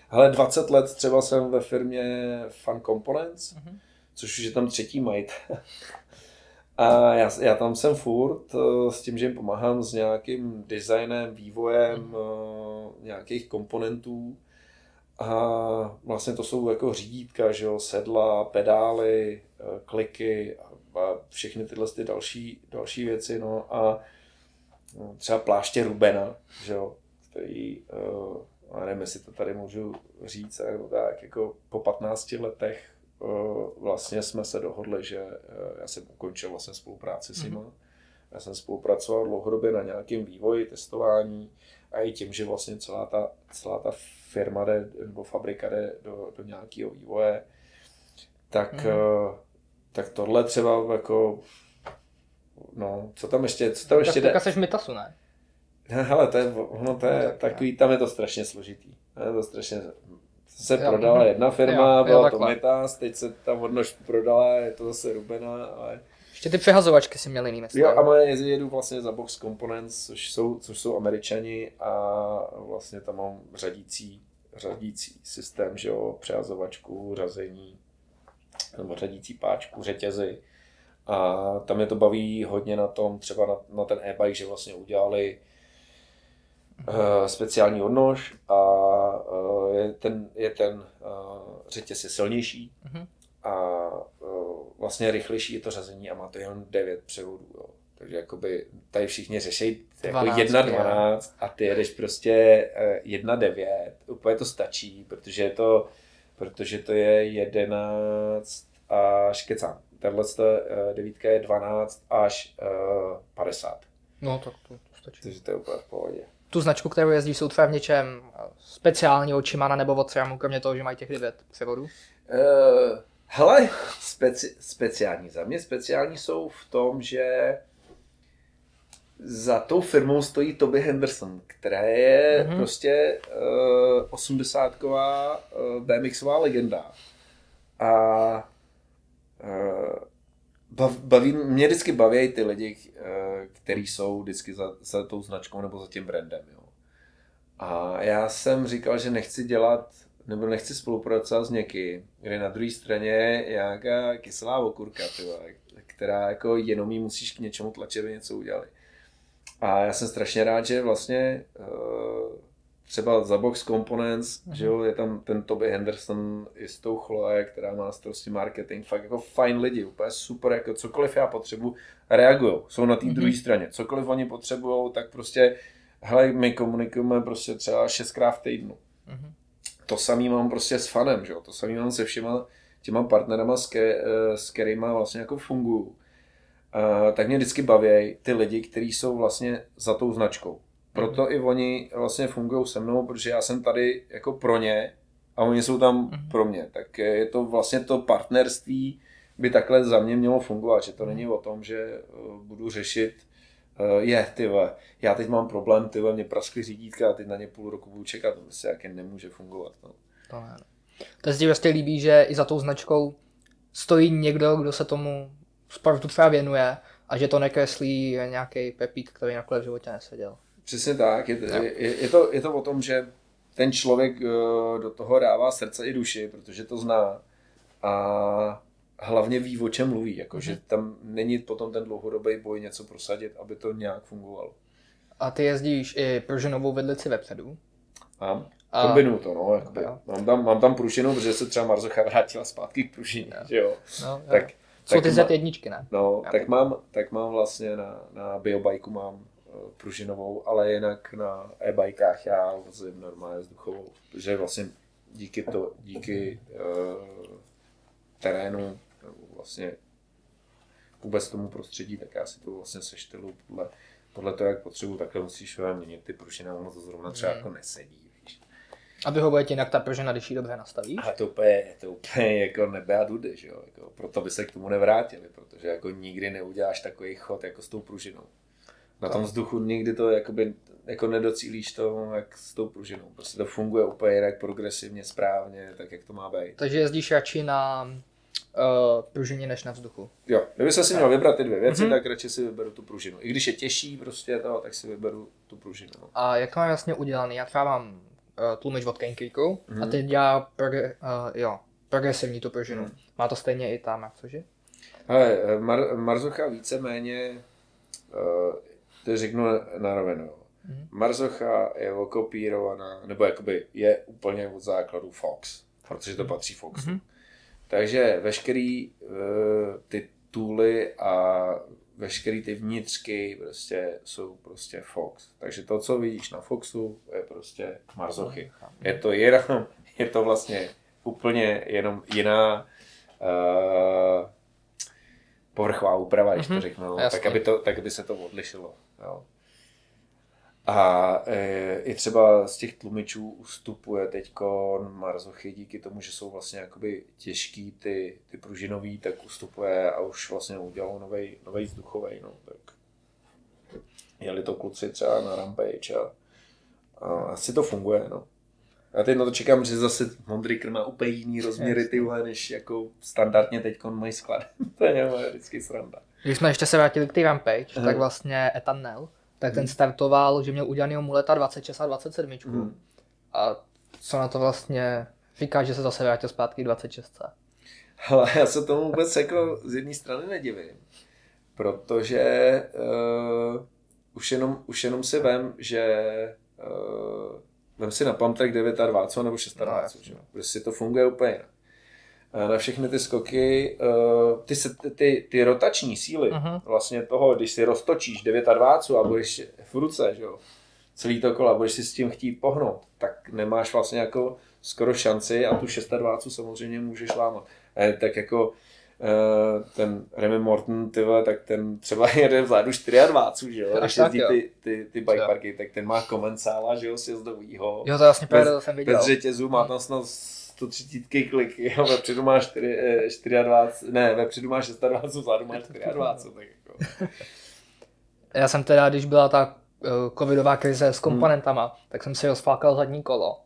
Hele, 20 let třeba jsem ve firmě Fun Components, mm-hmm. což už je tam třetí majit. A já, já tam jsem furt eh, s tím, že jim pomáhám s nějakým designem, vývojem mm-hmm. nějakých komponentů. A vlastně to jsou jako řídítka, že jo, sedla, pedály, eh, kliky a všechny tyhle ty další, další věci. No. A no, třeba pláště Rubena, že jo, který, uh, nevím, jestli to tady můžu říct, nebo tak, jako po 15 letech uh, vlastně jsme se dohodli, že uh, já jsem ukončil vlastně spolupráci s nimi. Mm-hmm. Já jsem spolupracoval dlouhodobě na nějakém vývoji, testování a i tím, že vlastně celá ta, celá ta firma jde, nebo fabrika jde do, do nějakého vývoje, tak mm-hmm. Tak tohle třeba jako, no, co tam ještě, co tam ještě jde? Tak v Mitasu, ne? Hele, to je, no, to je no, takový, tam je to strašně složitý. Je to strašně, se jo, prodala jedna firma, jo, byla jo, to Mitas, teď se tam odnož prodala, je to zase Rubena, ale... Ještě ty přehazovačky si měli jiný Jo, a moje jedu vlastně za Box Components, což jsou, což jsou američani a vlastně tam mám řadící, řadící systém, že jo, přehazovačku, řazení, nebo řadící páčku, řetězy. A tam je to baví hodně na tom, třeba na, na ten e-bike, že vlastně udělali uh, speciální odnož a uh, je ten, je ten uh, řetěz je silnější uh-huh. a uh, vlastně rychlejší je to řazení a má to jen 9 převodů. Jo. Takže jakoby tady všichni řeší jako 1.12 a ty jedeš prostě uh, 1.9, úplně to stačí, protože to protože to je 11 až kecám. Tenhle uh, devítka je 12 až uh, 50. No, tak to, to stačí. Takže to je úplně v pohodě. Tu značku, kterou jezdíš, jsou třeba v něčem eh, speciální od Shimana nebo od Seramu, kromě toho, že mají těch 9 převodů? Uh, hele, speci- speciální za mě. Speciální jsou v tom, že za tou firmou stojí Toby Henderson, která je mm-hmm. prostě uh, 80ková uh, BMXová legenda. A uh, bav, baví, mě vždycky baví ty lidi, uh, kteří jsou vždycky za, za tou značkou nebo za tím brandem. Jo. A já jsem říkal, že nechci dělat nebo nechci spolupracovat s někým, kde na druhé straně je nějaká kyselá okurka, tyva, která jako jenom jí musíš k něčemu tlačit, aby něco udělali. A já jsem strašně rád, že vlastně uh, třeba za Box Components, mm-hmm. že jo, je tam ten Toby Henderson i s tou Chloe, která má starosti marketing, fakt jako fajn lidi, úplně super, jako cokoliv já potřebuji, reagují, jsou na té mm-hmm. druhé straně, cokoliv oni potřebují, tak prostě, hele, my komunikujeme prostě třeba šestkrát v týdnu. Mm-hmm. To samý mám prostě s fanem, že jo, to samý mám se všema těma partnerama, s, ke, eh, s kterými vlastně jako fungují uh, tak mě vždycky baví ty lidi, kteří jsou vlastně za tou značkou. Proto mm. i oni vlastně fungují se mnou, protože já jsem tady jako pro ně a oni jsou tam mm. pro mě. Tak je to vlastně to partnerství by takhle za mě mělo fungovat, že to není o tom, že uh, budu řešit, uh, je, ty já teď mám problém, ty mě praskly řídítka a teď na ně půl roku budu čekat, to prostě jaké nemůže fungovat. No. To ne. To se ti vlastně líbí, že i za tou značkou stojí někdo, kdo se tomu sportu třeba věnuje a že to nekreslí nějaký pepík, který nakonec v životě neseděl. Přesně tak. Je, je, je, to, je to o tom, že ten člověk uh, do toho dává srdce i duši, protože to zná a hlavně ví, o čem mluví. Jako, mm-hmm. Že tam není potom ten dlouhodobý boj něco prosadit, aby to nějak fungovalo. A ty jezdíš i pružinovou vedlici vepředu? Mám. A... Kombinu to, no. Jakoby. Mám, tam, mám tam pružinu, protože se třeba Marzocha vrátila zpátky k pružině, jo. jo. No, tak, jo. Jsou ty Z1, ne? No, tak mám, tak mám vlastně na, na biobajku mám eh, pružinovou, ale jinak na e-bajkách já vozím normálně vzduchovou, protože vlastně díky to, díky uh, terénu, vlastně vůbec tomu prostředí, tak já si to vlastně seštelu podle, podle toho, jak potřebuji, takhle musíš měnit ty pružiny, ono to zrovna třeba mm. jako nesedí. A vyhovuje jinak ta pružina, když ji dobře nastavíš? A to úplně, to úplně jako nebe a dudy, že jo? Jako, proto by se k tomu nevrátili, protože jako nikdy neuděláš takový chod jako s tou pružinou. Na tom vzduchu nikdy to jakoby, jako nedocílíš to, jak s tou pružinou. Prostě to funguje úplně jinak progresivně, správně, tak jak to má být. Takže jezdíš radši na uh, pružině než na vzduchu. Jo, kdyby se si měl vybrat ty dvě věci, mm-hmm. tak radši si vyberu tu pružinu. I když je těžší prostě to, tak si vyberu tu pružinu. No. A jak to mám vlastně udělaný? Já třeba mám uh, tlumič od Kenkiku mm-hmm. a teď dělá progr- uh, jo, progresivní tu pružinu. Mm. Má to stejně i tam, cože? Hele, Mar- Marzocha víceméně, uh, to řeknu na rovinu. Mm-hmm. Marzocha je okopírovaná, nebo jakoby je úplně od základu Fox, protože to patří Foxu. Mm-hmm. Takže veškerý uh, ty tooly a veškerý ty vnitřky prostě jsou prostě Fox. Takže to, co vidíš na Foxu, je prostě Marzochy. Je to jenom, je to vlastně úplně jenom jiná uh, povrchová úprava, když mm-hmm. to mhm. řeknu, tak aby, to, tak aby se to odlišilo. Jo. A e, i třeba z těch tlumičů ustupuje teď Marzochy díky tomu, že jsou vlastně jakoby těžký ty, ty pružinový, tak ustupuje a už vlastně udělal nový vzduchový. No, tak jeli to kluci třeba na Rampage a, a asi to funguje. No. Já teď na to čekám, že zase Mondriker má úplně jiný rozměry tyhle, než jako standardně teď mají sklad. to je vždycky sranda. Když jsme ještě se vrátili k té Rampage, Aha. tak vlastně Ethan Nell, tak ten hmm. startoval, že měl udělaný muleta 26 a 27. Hmm. A co na to vlastně říká, že se zase vrátil zpátky 26. Ale já se tomu vůbec jako z jedné strany nedivím, protože uh, už, jenom, už jenom si vem, že uh, vem si na Pamtrek 29 nebo 26, no, že? Prostě to funguje úplně jinak na všechny ty skoky, eh, ty, se, ty, ty rotační síly, uh-huh. vlastně toho, když si roztočíš 29 a budeš v ruce, že jo, celý to kolo, budeš si s tím chtít pohnout, tak nemáš vlastně jako skoro šanci a tu 26 samozřejmě můžeš lámat. E, tak jako ten Remy Morton, tyhle, tak ten třeba jede vzadu 24, že jo, když jezdí ty, ty, ty bike parky, tak ten má komensála, že jo, sjezdovýho. Jo, to vlastně bez, to jsem viděl. Bez řetězů má tam snad 130 kliky, jo, vepředu máš 4, 24, eh, ne, vepředu máš 26, vzadu máš 24, tak jako. Já jsem teda, když byla ta uh, covidová krize s komponentama, hmm. tak jsem si rozflákal zadní kolo.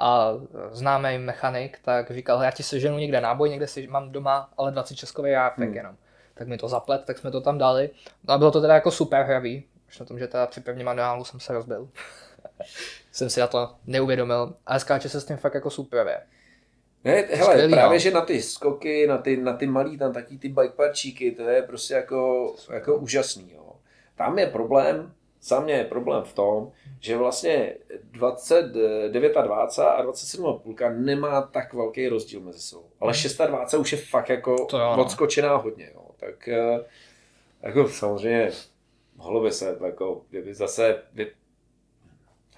A známý mechanik, tak říkal, já ti seženu někde náboj, někde si mám doma, ale 20 českový jápek hmm. jenom. Tak mi to zaplet, tak jsme to tam dali. No a bylo to teda jako super hravý, už na tom, že teda při prvním manuálu jsem se rozbil. jsem si na to neuvědomil. A skáče se s tím fakt jako super. Ne, hele, Skvělý, právě, no. že na ty skoky, na ty, na ty malý, tam taky ty bike parčíky, to je prostě jako, jako úžasný, jo. Tam je problém, za mě je problém v tom, že vlastně 29 a 20 a 27,5 nemá tak velký rozdíl mezi sebou. Ale 26 už je fakt jako jo, no. odskočená hodně, jo. Tak eh, jako samozřejmě mohlo by se, jako, kdyby zase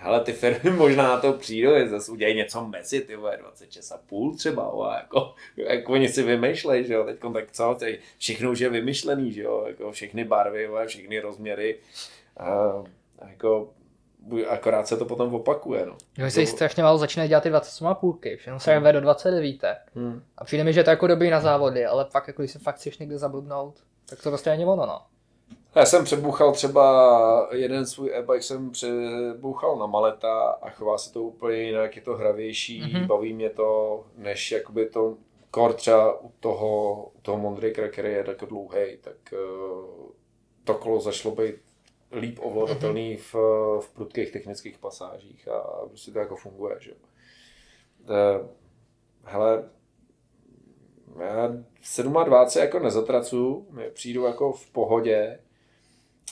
hele, ty firmy možná na to přijdou, zase udělají něco mezi, ty vole, 26 a půl třeba, o, jako, jako oni si vymýšlejí, že jo, teď tak co, teď všechno už je vymyšlený, že jo, jako všechny barvy, o, všechny rozměry, a, jako akorát se to potom opakuje. No. Jo, se strašně málo začínají dělat ty 28 půlky, všechno se hmm. do 29. Hmm. A přijde mi, že to je jako dobrý na závody, ale pak jako když se fakt chceš někde zabludnout, tak to prostě ani ono, no. Já jsem přebuchal třeba jeden svůj e-bike jsem přebuchal na maleta a chová se to úplně jinak, je to hravější, mm-hmm. baví mě to, než jakoby to kor třeba u toho, u toho Mondry Cracker je tak dlouhý, tak uh, to kolo zašlo být líp ovladatelný v, v prudkých technických pasážích a prostě to jako funguje, že uh, Hele, já 27 jako nezatracu, přijdu jako v pohodě,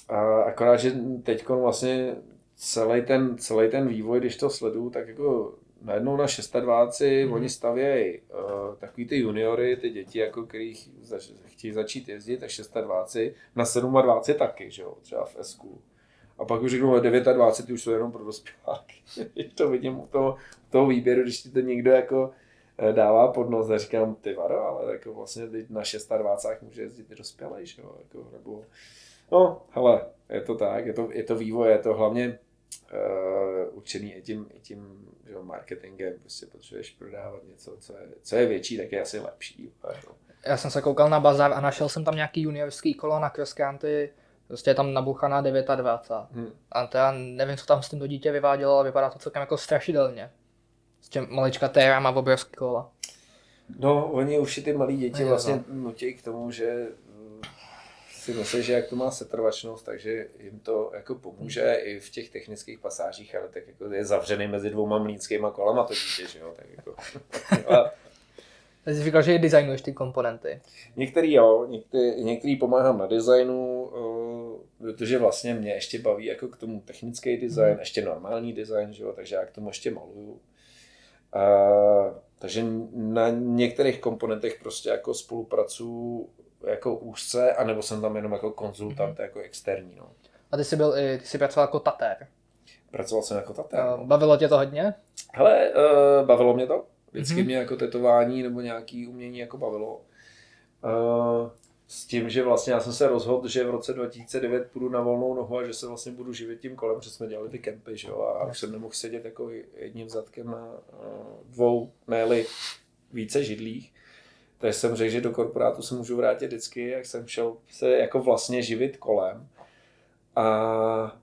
a akorát, že teď vlastně celý ten, celý ten vývoj, když to sleduju, tak jako najednou na 26 mm. oni stavějí uh, takový ty juniory, ty děti, jako kterých zač- chtějí začít jezdit, tak 26 na 27 taky, že jo, třeba v SQ. A pak už řeknu 29, ty už jsou jenom pro dospěláky. to vidím u toho, toho výběru, když ti to někdo jako eh, dává pod nos a říkám, ty varo, ale jako vlastně na 26 může jezdit i dospělej, že jo, jako, nebo No, hele, je to tak, je to, je to vývoj, je to hlavně uh, učený i tím, i tím že marketingem, prostě potřebuješ prodávat něco, co je, co je větší, tak je asi lepší. No. Já jsem se koukal na bazar a našel jsem tam nějaký juniorský kolo na country, prostě je tam nabuchaná 29. Hmm. A to já nevím, co tam s tím to dítě vyvádělo, ale vypadá to celkem jako strašidelně. S těm malička téra má obrovský kola. No, oni už ty malí děti vlastně nutí k tomu, že si myslí, že jak to má setrvačnost, takže jim to jako pomůže i v těch technických pasážích, ale tak jako je zavřený mezi dvouma mlínskýma kolama to dítě, že jo, tak jako. Ty jsi říkal, že designuješ ty komponenty. Některý jo, některý, některý pomáhám na designu, eh, protože vlastně mě ještě baví jako k tomu technický design, hmm. ještě normální design, že jo, takže já k tomu ještě maluju. A, takže na některých komponentech prostě jako spolupracuju jako úzce, anebo jsem tam jenom jako konzultant, mm-hmm. jako externí. No. A ty jsi, byl, ty jsi pracoval jako tatér. Pracoval jsem jako tatér. No. Bavilo tě to hodně? Hele, uh, bavilo mě to. Vždycky mm-hmm. mě jako tetování nebo nějaký umění jako bavilo. Uh, s tím, že vlastně já jsem se rozhodl, že v roce 2009 půjdu na volnou nohu a že se vlastně budu živit tím kolem, protože jsme dělali ty kempy, že jo, a už jsem nemohl sedět jako jedním zadkem na dvou, ne více židlích. Takže jsem řekl, že do korporátu se můžu vrátit vždycky, jak jsem šel se jako vlastně živit kolem. A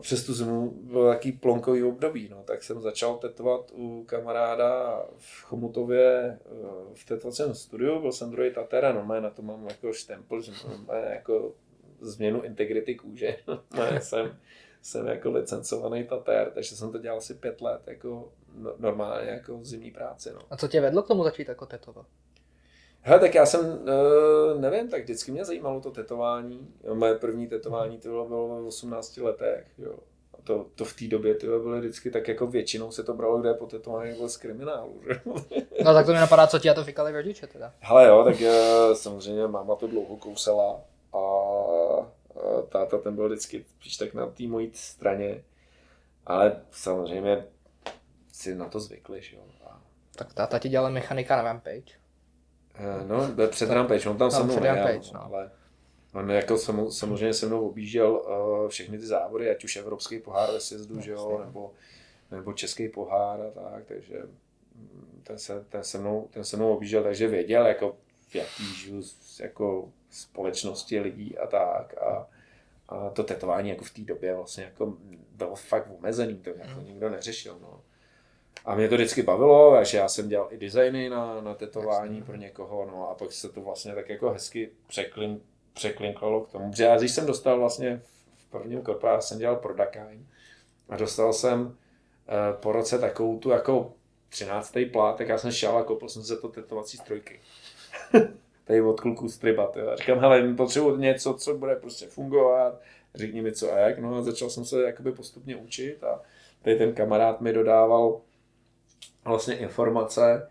přes tu zimu byl taký plonkový období, no, tak jsem začal tetovat u kamaráda v Chomutově e, v tetovacím studiu, byl jsem druhý tatera, no, na to mám jako štempel, že mám jako změnu integrity kůže, no, jsem, jsem jako licencovaný tatér, takže jsem to dělal asi pět let, jako no, normálně jako zimní práci. No. A co tě vedlo k tomu začít jako tetovat? Hele, tak já jsem, uh, nevím, tak vždycky mě zajímalo to tetování. Moje první tetování to bylo, bylo v 18 letech, jo. A to, to v té době ty byly vždycky tak jako většinou se to bralo, kde je po tetování byl z kriminálu, že? No tak to mi napadá, co ti to fikali rodiče teda. Hele jo, tak uh, samozřejmě máma to dlouho kousala a táta ten byl vždycky spíš tak na té mojí straně. Ale samozřejmě si na to zvykli, jo. A... Tak táta ti dělal mechanika na Rampage. Eh, no, před Rampage, on tam se mnou nejel, no. ale on jako samozřejmě se mnou objížděl uh, všechny ty závody, ať už evropský pohár ve sjezdu, no, že jo, nebo, nebo český pohár a tak, takže mm, ten se, ten se, mnou, ten se mnou objížděl, takže věděl, jako v jaký žiju jako společnosti lidí a tak a, a to tetování jako v té době vlastně jako bylo fakt omezený, to jako mm. nikdo neřešil, no. A mě to vždycky bavilo, takže já jsem dělal i designy na, na tetování pro někoho, no a pak se to vlastně tak jako hezky překlin, překlinklalo k tomu. Protože já když jsem dostal vlastně v prvním korporátu, jsem dělal pro Dakine a dostal jsem eh, po roce takovou tu jako 13. plát, tak já jsem šel a koupil jsem se to tetovací strojky. Tady od kluků z Tribat. A říkám, hele, potřebuji něco, co bude prostě fungovat, řekni mi co a jak. No a začal jsem se jakoby postupně učit a tady ten kamarád mi dodával vlastně informace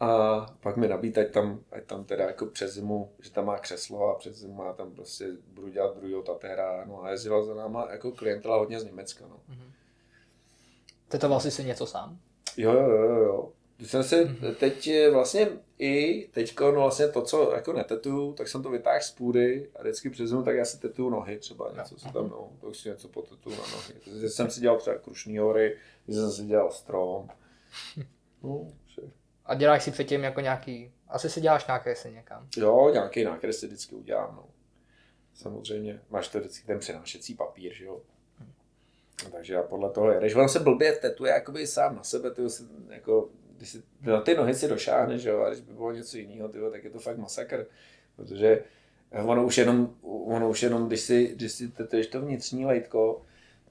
a pak mi nabít, ať tam, ať tam teda jako přes zimu, že tam má křeslo a přes zimu má tam prostě, budu dělat druhého tatéra, no a jezdila za náma jako klientela hodně z Německa, no. Mm-hmm. Tetoval jsi si něco sám? Jo, jo, jo, jo. Když jsem se mm-hmm. teď vlastně i teď no vlastně to, co jako netetuju, tak jsem to vytáhl z půdy a vždycky přes tak já si tetuju nohy třeba, něco si tam, no, to si něco potetuju na nohy. Takže jsem si dělal třeba Krušný hory, když jsem si dělal strom. No, vše. A děláš si předtím jako nějaký, asi si děláš nákresy někam? Jo, nějaký nákres si vždycky udělám, no. Samozřejmě, máš to vždycky ten přenášecí papír, že jo. Takže já podle toho jedeš. On se blbě tetuje jakoby sám na sebe, ty si, jako, když si, na ty nohy si došáhneš, jo, a když by bylo něco jiného, tyjo, tak je to fakt masakr. Protože ono už jenom, ono už jenom když si, když si tetuješ to vnitřní lejtko,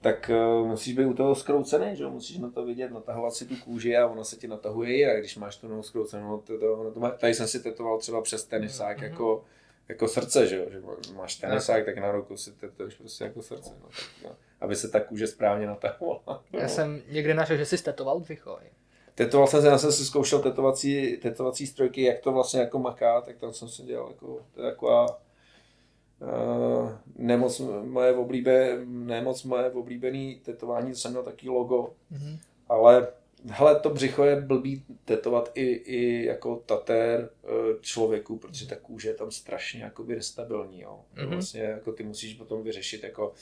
tak uh, musíš být u toho skroucený, že musíš na to vidět, natahovat si tu kůži a ono se ti natahuje a když máš tu nohu skroucenou, to, to, ono to má, tady jsem si tetoval třeba přes tenisák mm-hmm. jako, jako srdce, že, jo? že máš tenisák, tak na ruku si tetuješ prostě jako srdce, no, tak, no, aby se ta kůže správně natahovala. Já jsem někde našel, že jsi tetoval břicho. Tetoval jsem se, já jsem si zkoušel tetovací, tetovací strojky, jak to vlastně jako maká, tak tam jsem si dělal jako, to je taková nemoc moje, oblíbe, nemoc moje oblíbený tetování, to jsem měl taky logo, mm-hmm. ale hele, to břicho je blbý tetovat i, i jako tatér eh, člověku, protože ta kůže je tam strašně jakoby restabilní, jo. Mm-hmm. Vlastně jako ty musíš potom vyřešit jako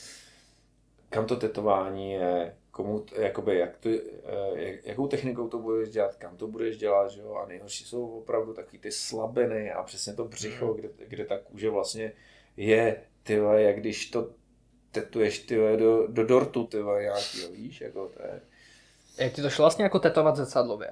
kam to tetování je, komu, jakoby, jak to, eh, jak, jakou technikou to budeš dělat, kam to budeš dělat, že jo? a nejhorší jsou opravdu taky ty slabiny a přesně to břicho, mm. kde, kde ta kůže vlastně je, tyhle, jak když to tetuješ tyhle, do, do dortu, tyhle, nějaký, víš, jako to je. Jak ti to šlo vlastně jako tetovat zrcadlově?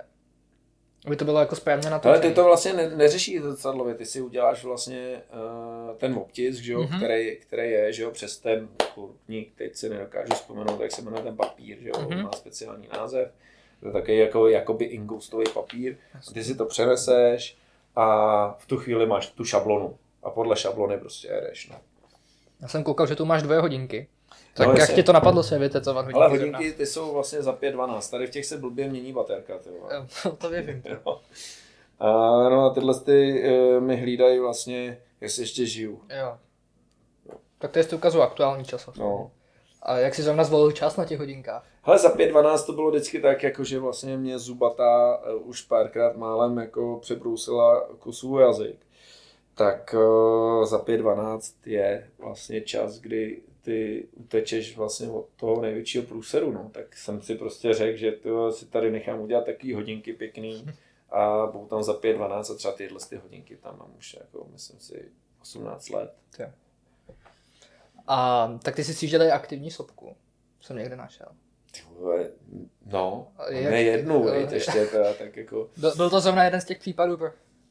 Aby to bylo jako správně na to. Ale ty to vlastně ne, neřešíš zrcadlově, ty si uděláš vlastně uh, ten obtisk, že jo, mm-hmm. který, který je, že jo, přes ten kurník, teď si nedokážu vzpomenout, jak se jmenuje ten papír, že jo, mm-hmm. má speciální název. To je takový jako, jakoby ingoustový papír. Ty si to přeneseš a v tu chvíli máš tu šablonu. A podle šablony prostě jedeš, no. Já jsem koukal, že tu máš dvě hodinky. Tak no, jak tě to napadlo se vytetovat hodinky? Ale hodinky ty jsou vlastně za 5.12, tady v těch se blbě mění baterka. Ty jo, to věřím. Jo. A, no a tyhle ty uh, mi hlídají vlastně, jestli ještě žiju. Jo. Tak to je ukazu aktuální čas. Vlastně. No. A jak jsi zrovna zvolil čas na těch hodinkách? Hele, za 5.12 to bylo vždycky tak, jako že vlastně mě zubata uh, už párkrát málem jako přebrousila kusů jazyk. Tak uh, za 5.12 je vlastně čas, kdy ty utečeš vlastně od toho největšího průseru, no, tak jsem si prostě řekl, že to si tady nechám udělat takový hodinky pěkný a budu tam za 5-12 a třeba tyhle ty hodinky tam mám už jako, myslím si, 18 let. A tak ty si si dělali aktivní sopku, jsem někde našel. No, jak, ne jednu, vejt, ještě teda, tak jako... Byl, byl to zrovna jeden z těch případů,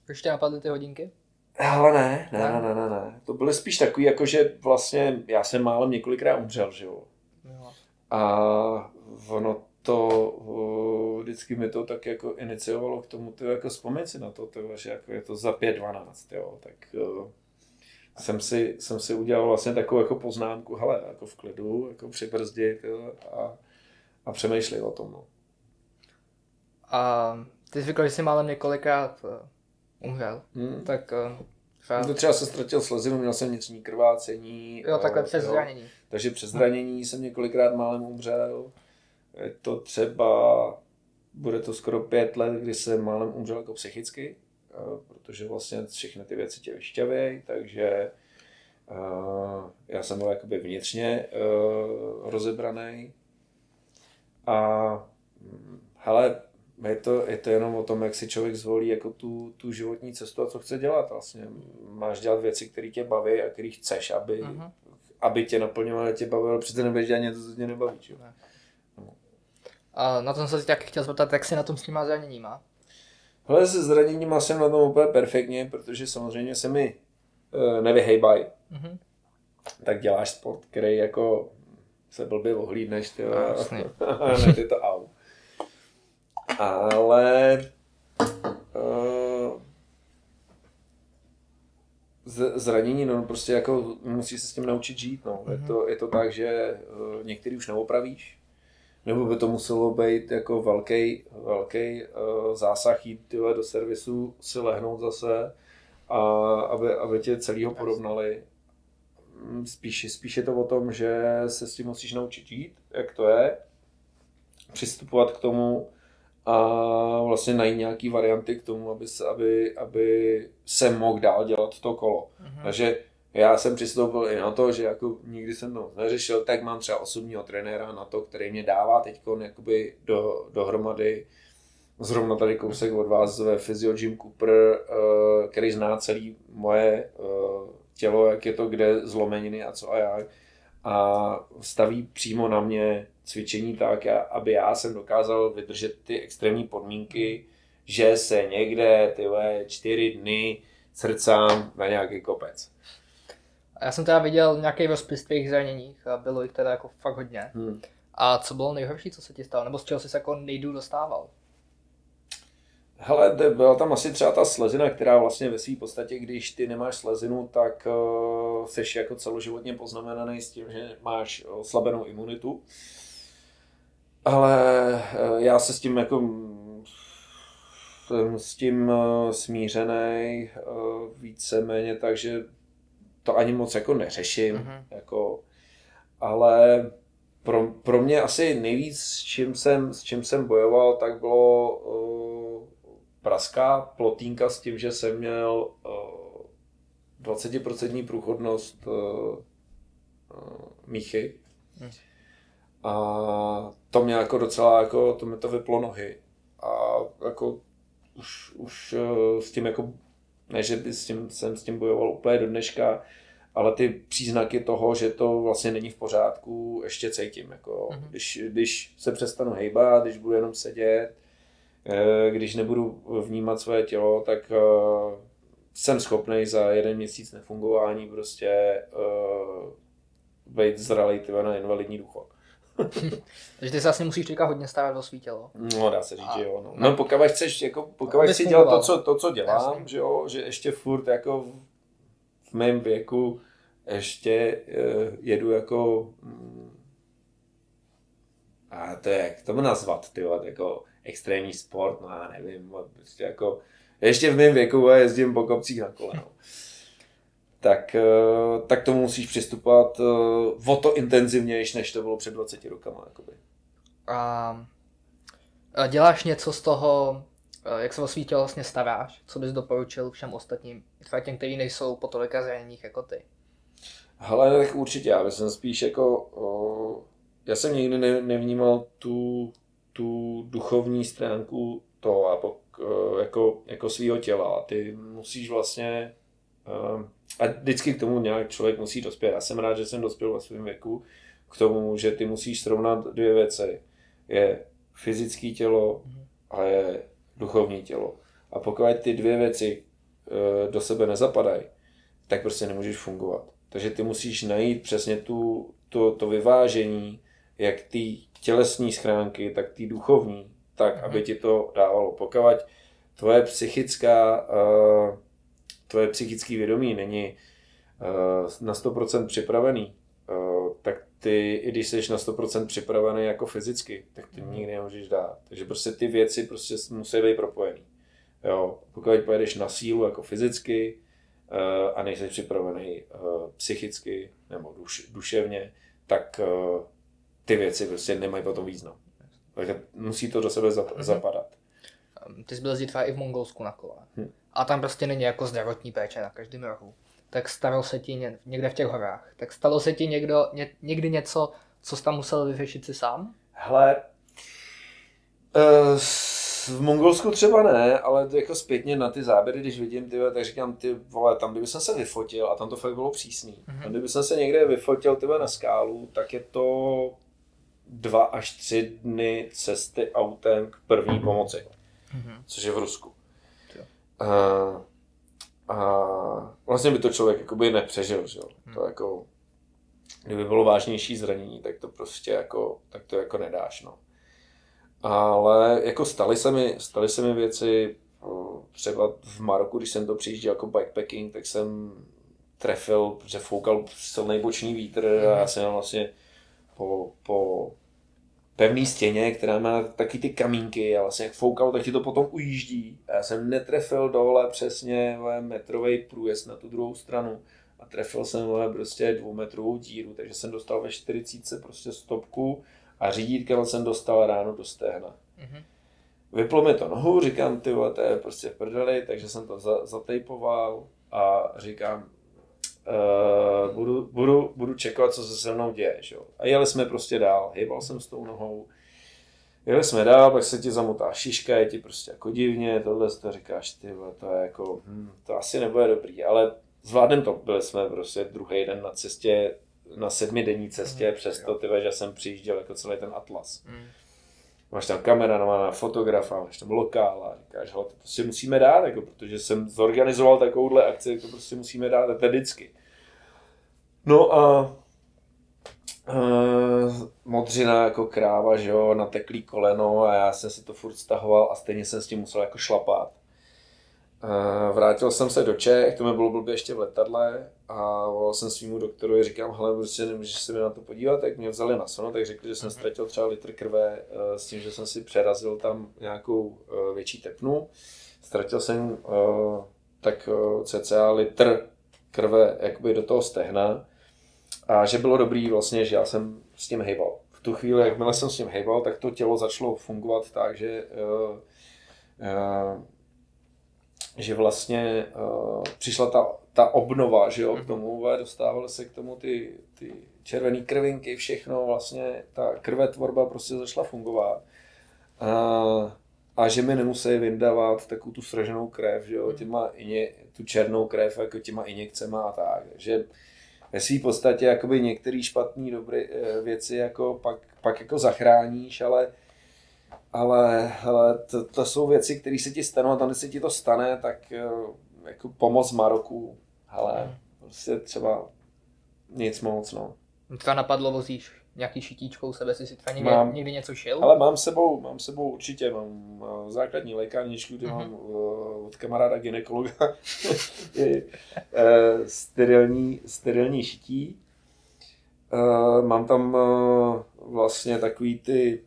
proč tě napadly ty hodinky? Ale ne, ne, ne, ne, ne, ne. To byly spíš takový, jako že vlastně já jsem málem několikrát umřel, že jo. A ono to, vždycky mi to tak jako iniciovalo k tomu, to jako vzpomnět si na to, to, že jako je to za 5-12, jo, tak jsem si, jsem si udělal vlastně takovou jako poznámku, hele, jako v klidu, jako přibrzdit jo, a, a přemýšlej o tom, no. A ty jsi říkal, že jsi málem několikrát eh, umřel, hmm. tak uh, to třeba se ztratil slezinu, měl jsem vnitřní krvácení. Jo, takhle uh, přes jo. zranění. Takže přes zranění jsem několikrát málem umřel. Je to třeba, bude to skoro pět let, kdy jsem málem umřel jako psychicky, uh, protože vlastně všechny ty věci tě vyšťavějí, takže uh, já jsem byl jakoby vnitřně uh, rozebraný. A hm, hele, je to, je to jenom o tom, jak si člověk zvolí jako tu, tu životní cestu a co chce dělat vlastně. Máš dělat věci, které tě baví a které chceš, aby, uh-huh. aby tě naplňovaly, tě bavilo, přece nebudeš dělat něco, co tě nebaví. Čo? No. A na tom jsem se tak chtěl zeptat, jak jsi na tom s těma zraněníma? Hele, se zraněníma jsem na tom úplně perfektně, protože samozřejmě se mi uh, nevyhejbaj. Uh-huh. Tak děláš sport, který jako se blbě ohlídneš, ty, no, a ty to au ale uh, zranění, no prostě jako musíš se s tím naučit žít, no. Mm-hmm. Je, mhm. to, je to tak, že uh, některý už neopravíš, nebo by to muselo být jako velký, velký uh, zásah jít tyhle, do servisu, si lehnout zase a aby, aby tě celýho porovnali. Spíš, spíš je to o tom, že se s tím musíš naučit žít, jak to je, přistupovat k tomu a vlastně najít nějaký varianty k tomu, aby, se, aby, aby se mohl dál dělat to kolo. Mm-hmm. Takže já jsem přistoupil i na to, že jako nikdy jsem to neřešil, tak mám třeba osobního trenéra na to, který mě dává teď jakoby do, dohromady zrovna tady kousek od vás ve Physio Jim Cooper, eh, který zná celý moje eh, tělo, jak je to kde zlomeniny a co a jak a staví přímo na mě cvičení tak, aby já jsem dokázal vydržet ty extrémní podmínky, že se někde ty čtyři dny srdcám na nějaký kopec. Já jsem teda viděl nějaký rozpis tvých zraněních a bylo jich teda jako fakt hodně. Hmm. A co bylo nejhorší, co se ti stalo? Nebo z čeho jsi se jako nejdů dostával? Hele, byla tam asi třeba ta slezina, která vlastně ve své podstatě, když ty nemáš slezinu, tak uh, jsi jako celoživotně poznamenaný s tím, že máš oslabenou imunitu. Ale uh, já se s tím jako jsem s tím uh, smířený uh, víceméně, takže to ani moc jako neřeším. Mm-hmm. Jako, ale pro, pro mě asi nejvíc, s čím jsem, s čím jsem bojoval, tak bylo uh, praská plotínka s tím, že jsem měl uh, 20% průchodnost uh, uh, míchy. Hmm. A to mě jako docela, jako, to mi to vyplo nohy. A jako už, už uh, s tím jako, ne, že by s tím, jsem s tím bojoval úplně do dneška, ale ty příznaky toho, že to vlastně není v pořádku, ještě cítím. Jako, mm-hmm. když, když se přestanu hejbat, když budu jenom sedět, Eh, když nebudu vnímat své tělo, tak eh, jsem schopný za jeden měsíc nefungování prostě být zralý na invalidní důchod. Takže ty se vlastně musíš teďka hodně starat o svý tělo. No, dá se říct, že jo. No, no pokud chceš, jako, pokud chci dělat to co, to, co dělám, že jo, že ještě furt jako v mém věku ještě uh, jedu jako mm, a to je, jak to nazvat, ty jako extrémní sport, no já nevím, prostě jako, ještě v mém věku jezdím po kopcích na kole, no. tak, eh, tak to musíš přistupovat eh, o to intenzivnější, než to bylo před 20 rokama. Jakoby. A děláš něco z toho, eh, jak se o svý tělo vlastně staráš? Co bys doporučil všem ostatním, třeba těm, kteří nejsou po tolika zraněních jako ty? Hele, tak určitě, já jsem spíš jako, o, já jsem nikdy ne, nevnímal tu tu duchovní stránku toho jako, jako svého těla. Ty musíš vlastně a vždycky k tomu nějak člověk musí dospět. Já jsem rád, že jsem dospěl ve svém věku k tomu, že ty musíš srovnat dvě věci. Je fyzické tělo a je duchovní tělo. A pokud ty dvě věci eh, do sebe nezapadají, tak prostě nemůžeš fungovat. Takže ty musíš najít přesně tu, to, to vyvážení, jak ty tělesní schránky, tak ty duchovní, tak, mm-hmm. aby ti to dávalo. Pokud tvoje psychická, uh, tvoje psychické vědomí není uh, na 100% připravený, uh, tak ty, i když jsi na 100% připravený jako fyzicky, tak ty nikdy nemůžeš dát. Takže prostě ty věci prostě musí být propojený. Jo, pokud pojedeš na sílu jako fyzicky uh, a nejsi připravený psychicky nebo duš, duševně, tak ty věci prostě nemají potom význam. Takže musí to do sebe mm-hmm. zapadat. Ty jsi byl jezdit i v Mongolsku na kole. Hmm. A tam prostě není jako zdravotní péče na každém rohu. Tak stalo se ti ně, někde v těch horách. Tak stalo se ti někdo, ně, někdy něco, co jsi tam musel vyřešit si sám? Hele, uh, v Mongolsku třeba ne, ale jako zpětně na ty záběry, když vidím ty, tak říkám, ty vole, tam kdyby jsem se vyfotil, a tam to fakt bylo přísný, mm-hmm. tam kdyby jsem se někde vyfotil ty na skálu, tak je to dva až tři dny cesty autem k první pomoci, mm-hmm. což je v Rusku. A, a vlastně by to člověk jakoby nepřežil, že jo. Mm. To jako, kdyby bylo vážnější zranění, tak to prostě jako, tak to jako nedáš, no. Ale jako staly se mi, staly se mi věci, třeba v Maroku, když jsem to přijížděl jako bikepacking, tak jsem trefil, protože foukal silný boční vítr a já jsem vlastně po, po pevný stěně, která má taky ty kamínky a vlastně jak foukal, tak ti to potom ujíždí. A já jsem netrefil dole přesně metrový průjezd na tu druhou stranu a trefil jsem vole, prostě dvoumetrovou díru, takže jsem dostal ve 40 prostě stopku a řídítkem jsem dostal ráno do stehna. Mm-hmm. vyplo mi to nohu, říkám, ty vole, to je prostě v prdeli, takže jsem to za, zatejpoval a říkám, uh, budu, budu, budu čekat, co se se mnou děje. Že? A jeli jsme prostě dál, hýbal jsem s tou nohou, jeli jsme dál, pak se ti zamotá šiška, je ti prostě jako divně, tohle to říkáš, ty to je jako, hm, to asi nebude dobrý, ale zvládnem to, byli jsme prostě druhý den na cestě, na sedmidenní cestě, mm, přesto ty že jsem přijížděl jako celý ten atlas. Mm. Máš tam kamera, fotografa, máš tam lokál a říkáš, hele, to prostě musíme dát, jako, protože jsem zorganizoval takovouhle akci, to prostě musíme dát, to je vždycky. No a Uh, modřina jako kráva, že jo, nateklý koleno a já jsem si to furt stahoval a stejně jsem s tím musel jako šlapat. Vrátil jsem se do Čech, to mi bylo blbě ještě v letadle a volal jsem svýmu doktorovi, říkám, hele, prostě nemůžeš se mi na to podívat, tak mě vzali na sono, tak řekli, že jsem mhm. ztratil třeba litr krve uh, s tím, že jsem si přerazil tam nějakou uh, větší tepnu. Ztratil jsem uh, tak cca litr krve jakoby do toho stehna a že bylo dobrý vlastně, že já jsem s tím hejbal. V tu chvíli, jakmile jsem s tím hejbal, tak to tělo začalo fungovat tak, že, uh, že vlastně uh, přišla ta, ta obnova, že jo, k mhm. tomu, dostávaly se k tomu ty, ty červené krvinky, všechno, vlastně ta krvetvorba prostě začala fungovat. Uh, a že mi nemusí vyndávat takovou tu sraženou krev, že jo, mhm. těma, tu černou krev, jako těma injekcema a tak. Že ve své podstatě jakoby některé špatné dobré eh, věci jako pak, pak jako zachráníš, ale ale, ale to, to, jsou věci, které se ti stanou a tam, když se ti to stane, tak eh, jako pomoc Maroku, ale hmm. prostě třeba nic moc, no. Třeba napadlo, vozíš nějaký šitíčkou sebe, si si třeba někdy, mám, někdy něco šil? Ale mám sebou, mám sebou určitě, mám základní lékárničku, kde mm-hmm. mám uh, od kamaráda ginekologa uh, sterilní, sterilní šití. Uh, mám tam uh, vlastně takový ty,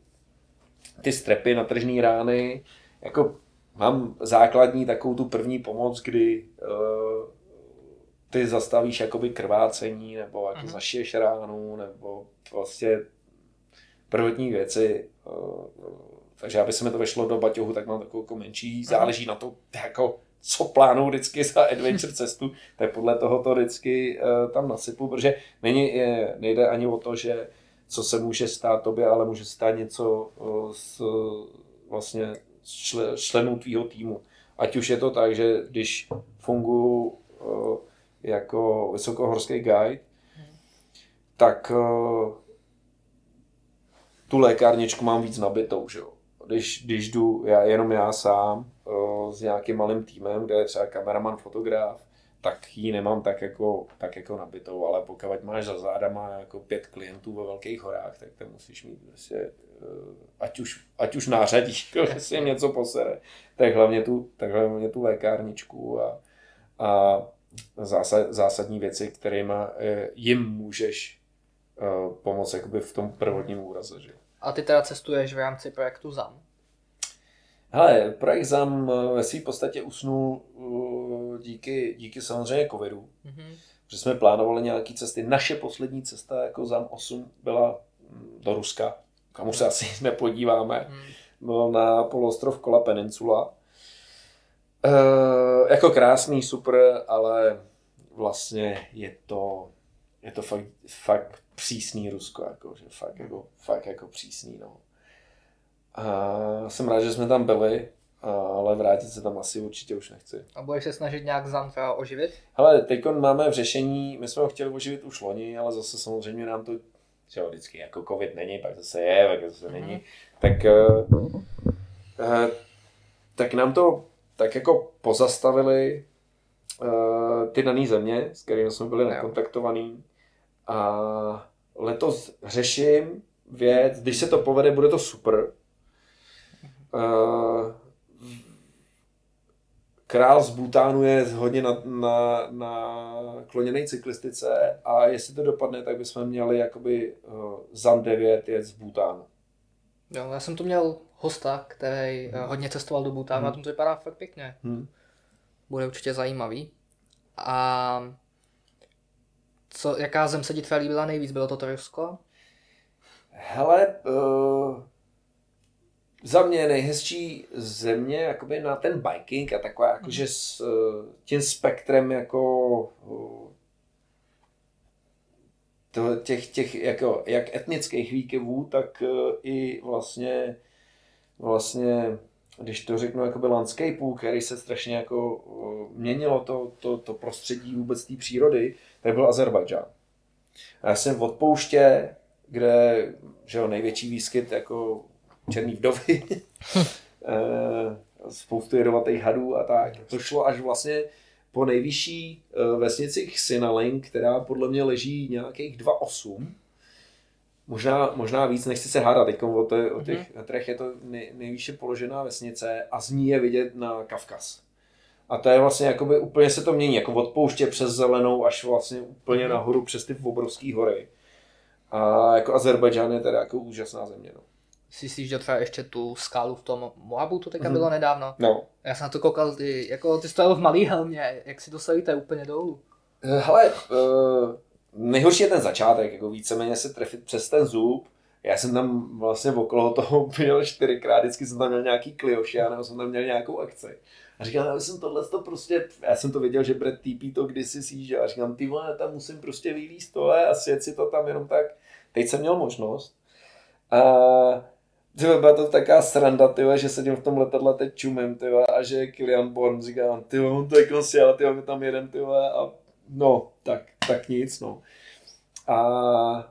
ty strepy na tržní rány, jako mám základní takovou tu první pomoc, kdy uh, ty zastavíš jakoby krvácení, nebo jako mm-hmm. zašiješ ránu, nebo vlastně prvotní věci. Eh, takže aby se mi to vešlo do baťohu, tak mám takovou jako menší, mhm. záleží na to, jako co plánuju vždycky za adventure cestu, tak podle toho to vždycky uh, tam nasypu, protože není, je, nejde ani o to, že co se může stát tobě, ale může stát něco uh, s vlastně čle, členů tvýho týmu. Ať už je to tak, že když funguji uh, jako vysokohorský guide, tak uh, tu lékárničku mám víc nabitou, že. Když, když jdu já, jenom já sám s nějakým malým týmem, kde je třeba kameraman, fotograf, tak ji nemám tak jako, tak jako nabitou, ale pokud máš za zádama jako pět klientů ve velkých horách, tak to musíš mít prostě, uh, ať už, ať už nářadí, že si něco posere, tak hlavně tu, tak hlavně tu lékárničku a, a zásad, zásadní věci, kterými eh, jim můžeš uh, pomoct jakoby v tom prvotním úraze. Že? A ty teda cestuješ v rámci projektu ZAM? Hele, projekt ZAM eh, ve své podstatě usnul díky, díky samozřejmě covidu. Mm-hmm. Že jsme plánovali nějaké cesty. Naše poslední cesta jako ZAM 8 byla mm, do Ruska, kam už se asi nepodíváme. Mm. Bylo na poloostrov Kola Peninsula. Uh, jako krásný, super, ale vlastně je to, je to fakt, fakt přísný Rusko, jako, že fakt, jako, fakt jako přísný, no. A jsem rád, že jsme tam byli, ale vrátit se tam asi určitě už nechci. A budeš se snažit nějak Zantra oživit? Hele, teď máme v řešení, my jsme ho chtěli oživit už loni, ale zase samozřejmě nám to, že vždycky jako covid není, pak zase je, pak zase mm-hmm. není, tak, uh, uh, tak nám to tak jako pozastavili uh, ty dané země, s kterými jsme byli nakontaktovaní. A letos řeším věc, když se to povede, bude to super. Uh, král z Bhutánu je hodně na, na, na kloněné cyklistice a jestli to dopadne, tak bychom měli jakoby uh, ZAN 9 jet z Bhutánu. Jo, já jsem tu měl hosta, který hmm. hodně cestoval do Bhutánu hmm. a tam to vypadá fakt pěkně. Hmm. Bude určitě zajímavý. A co, jaká zem se ti tvé líbila nejvíc? Bylo to Rusko? Hele, uh, za mě nejhezčí země jakoby na ten biking a taková jakože mhm. s uh, tím spektrem jako to, těch, těch jako, jak etnických výkyvů, tak uh, i vlastně vlastně když to řeknu jakoby landscapeů, který se strašně jako měnilo to, to, to prostředí vůbec té přírody, tak byl Azerbajdžán. Já jsem od pouště, kde že jo, největší výskyt jako černý vdovy, eh, spoustu jedovatých hadů a tak. To šlo až vlastně po nejvyšší eh, vesnici Sinalink, která podle mě leží nějakých 2,8. Možná, možná víc, nechci se hádat teď o, te, o těch metrech, je to nej, nejvýše položená vesnice a z ní je vidět na Kavkaz. A to je vlastně jakoby úplně se to mění, jako od pouště přes zelenou až vlastně úplně mm-hmm. nahoru přes ty obrovské hory. A jako Azerbajdžán je teda jako úžasná země. No si že třeba ještě tu skálu v tom Moabu, to teďka mm-hmm. bylo nedávno. No. Já jsem na to koukal, ty, jako ty stojil v malý helmě, jak si to je úplně dolů. Eh, hele, uh, nejhorší je ten začátek, jako víceméně se trefit přes ten zub. Já jsem tam vlastně okolo toho byl čtyřikrát, vždycky jsem tam měl nějaký klioši, nebo jsem tam měl nějakou akci. A říkám, já jsem tohle to prostě, já jsem to věděl, že Brad TP to kdysi síže a říkám, ty vole, tam musím prostě vylíst tohle a sjet si to tam jenom tak. Teď jsem měl možnost. A Tyhle, byla to taková sranda, tyhle, že sedím v tom letadle teď čumím, tyhle, a že Kilian Born říká, ty on to je konci, ale tyhle, tam jeden, tyhle, a no, tak, tak nic, no. A, a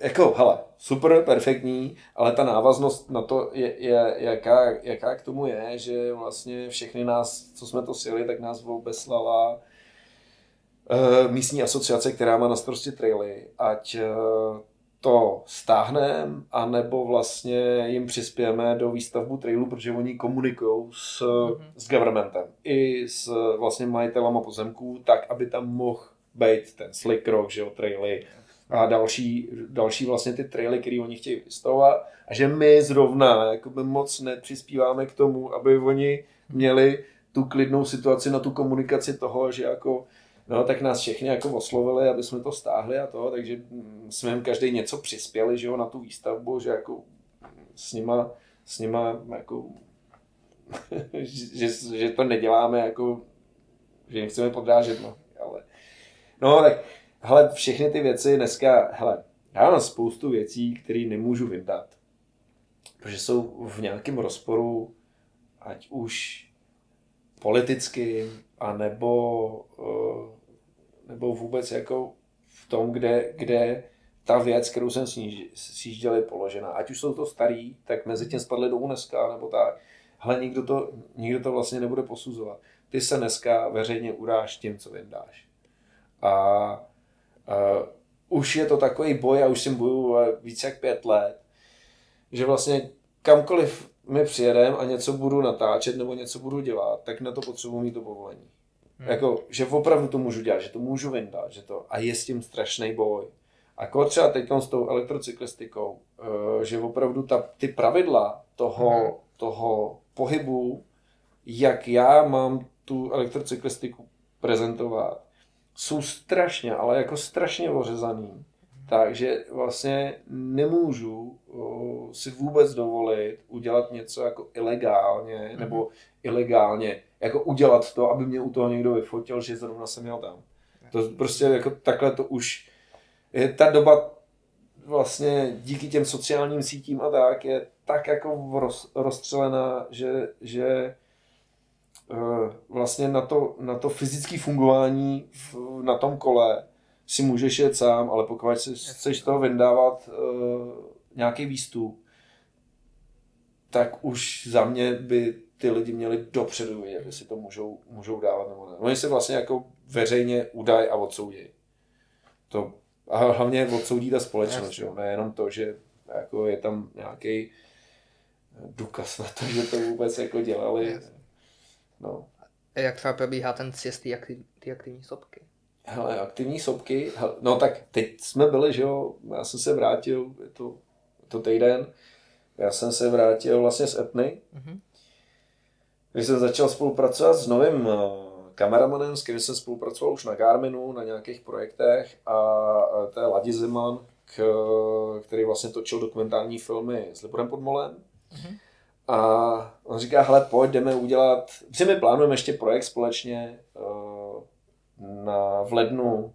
jako, hele, super, perfektní, ale ta návaznost na to, je, je, jaká, jaká k tomu je, že vlastně všechny nás, co jsme to sjeli, tak nás obeslala uh, místní asociace, která má na starosti traily, ať uh, to stáhneme, anebo vlastně jim přispějeme do výstavbu trailu, protože oni komunikují s, mm-hmm. s governmentem i s vlastně majitelama pozemků, tak, aby tam mohl být ten slick rock, že jo, traily a další, další vlastně ty traily, které oni chtějí vystavovat a že my zrovna jakoby moc nepřispíváme k tomu, aby oni měli tu klidnou situaci na tu komunikaci toho, že jako No, tak nás všechny jako oslovili, aby jsme to stáhli a to, takže jsme jim každý něco přispěli, že jo, na tu výstavbu, že jako s nima, s nima jako, že, že, to neděláme jako, že jim chceme podrážet, no, ale, no, tak, hele, všechny ty věci dneska, hele, já mám spoustu věcí, které nemůžu vyndat, protože jsou v nějakém rozporu, ať už politicky, anebo uh, nebo vůbec jako v tom, kde, kde ta věc, kterou jsem sjížděl, je položena. Ať už jsou to starý, tak mezi tím spadly do UNESCO nebo tak. Ale nikdo to, nikdo to vlastně nebude posuzovat. Ty se dneska veřejně uráš tím, co vyndáš. A, a už je to takový boj, a už jsem boju více jak pět let, že vlastně kamkoliv my přijedem a něco budu natáčet nebo něco budu dělat, tak na to potřebuji mít to povolení. Hmm. Jako, že opravdu to můžu dělat, že to můžu vyndat, že to, a je s tím strašný boj. A jako třeba teď s tou elektrocyklistikou, uh, že opravdu ta, ty pravidla toho, hmm. toho pohybu, jak já mám tu elektrocyklistiku prezentovat, jsou strašně, ale jako strašně ořezaný. Takže vlastně nemůžu uh, si vůbec dovolit udělat něco jako ilegálně, mm-hmm. nebo ilegálně jako udělat to, aby mě u toho někdo vyfotil, že zrovna jsem měl tam. To prostě jako takhle to už je ta doba vlastně díky těm sociálním sítím a tak je tak jako roz, rozstřelená, že, že uh, vlastně na to, na to fyzické fungování v, na tom kole si můžeš jet sám, ale pokud si chceš toho vyndávat uh, nějaký výstup, tak už za mě by ty lidi měli dopředu vědět, jestli to můžou, můžou dávat nebo ne. Oni se vlastně jako veřejně udají a odsoudí. To, a hlavně odsoudí ta společnost, že jo? nejenom to, že jako je tam nějaký důkaz na to, že to vůbec jako dělali. No. A jak třeba probíhá ten sjezd ty, aktiv, ty aktivní sopky? Hele, aktivní sopky, no tak teď jsme byli, že jo, já jsem se vrátil, je to, je to týden, já jsem se vrátil vlastně z Etny, mm-hmm. Když jsem začal spolupracovat s novým eh, kameramanem, s kterým jsem spolupracoval už na Garminu, na nějakých projektech a to je Ladi Zeman, který vlastně točil dokumentární filmy s Liborem Podmolem. Mm-hmm. A on říká, hele, pojď, jdeme udělat, protože my plánujeme ještě projekt společně na, v lednu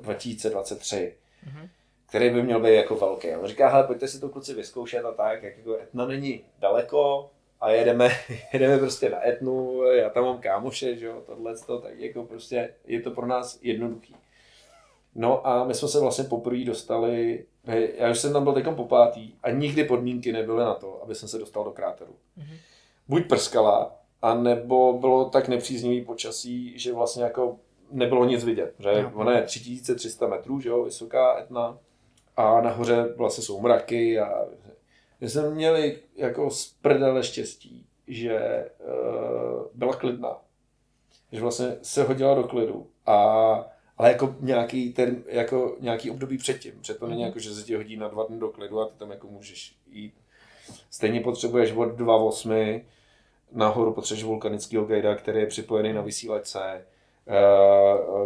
2023, mm-hmm. který by měl být jako velký. On říká, hele, pojďte si to kluci vyzkoušet a tak, jak jako Etna není daleko a jedeme, jedeme prostě na Etnu, já tam mám kámoše, že jo, tohle, to, tak jako prostě je to pro nás jednoduchý. No a my jsme se vlastně poprvé dostali, já už jsem tam byl teď po pátý a nikdy podmínky nebyly na to, aby jsem se dostal do kráteru. Mm-hmm. Buď prskala, a nebo bylo tak nepříznivý počasí, že vlastně jako nebylo nic vidět. Že no. ona je 3300 metrů, že jo, vysoká etna a nahoře vlastně jsou mraky a my jsme měli jako z prdele štěstí, že uh, byla klidná. Že vlastně se hodila do klidu a ale jako nějaký, ten, jako nějaký období předtím. Před to není mhm. jako, že se ti hodí na dva dny do klidu a ty tam jako můžeš jít. Stejně potřebuješ od 2.8 nahoru potřebuješ vulkanického gajda, který je připojený na vysílačce,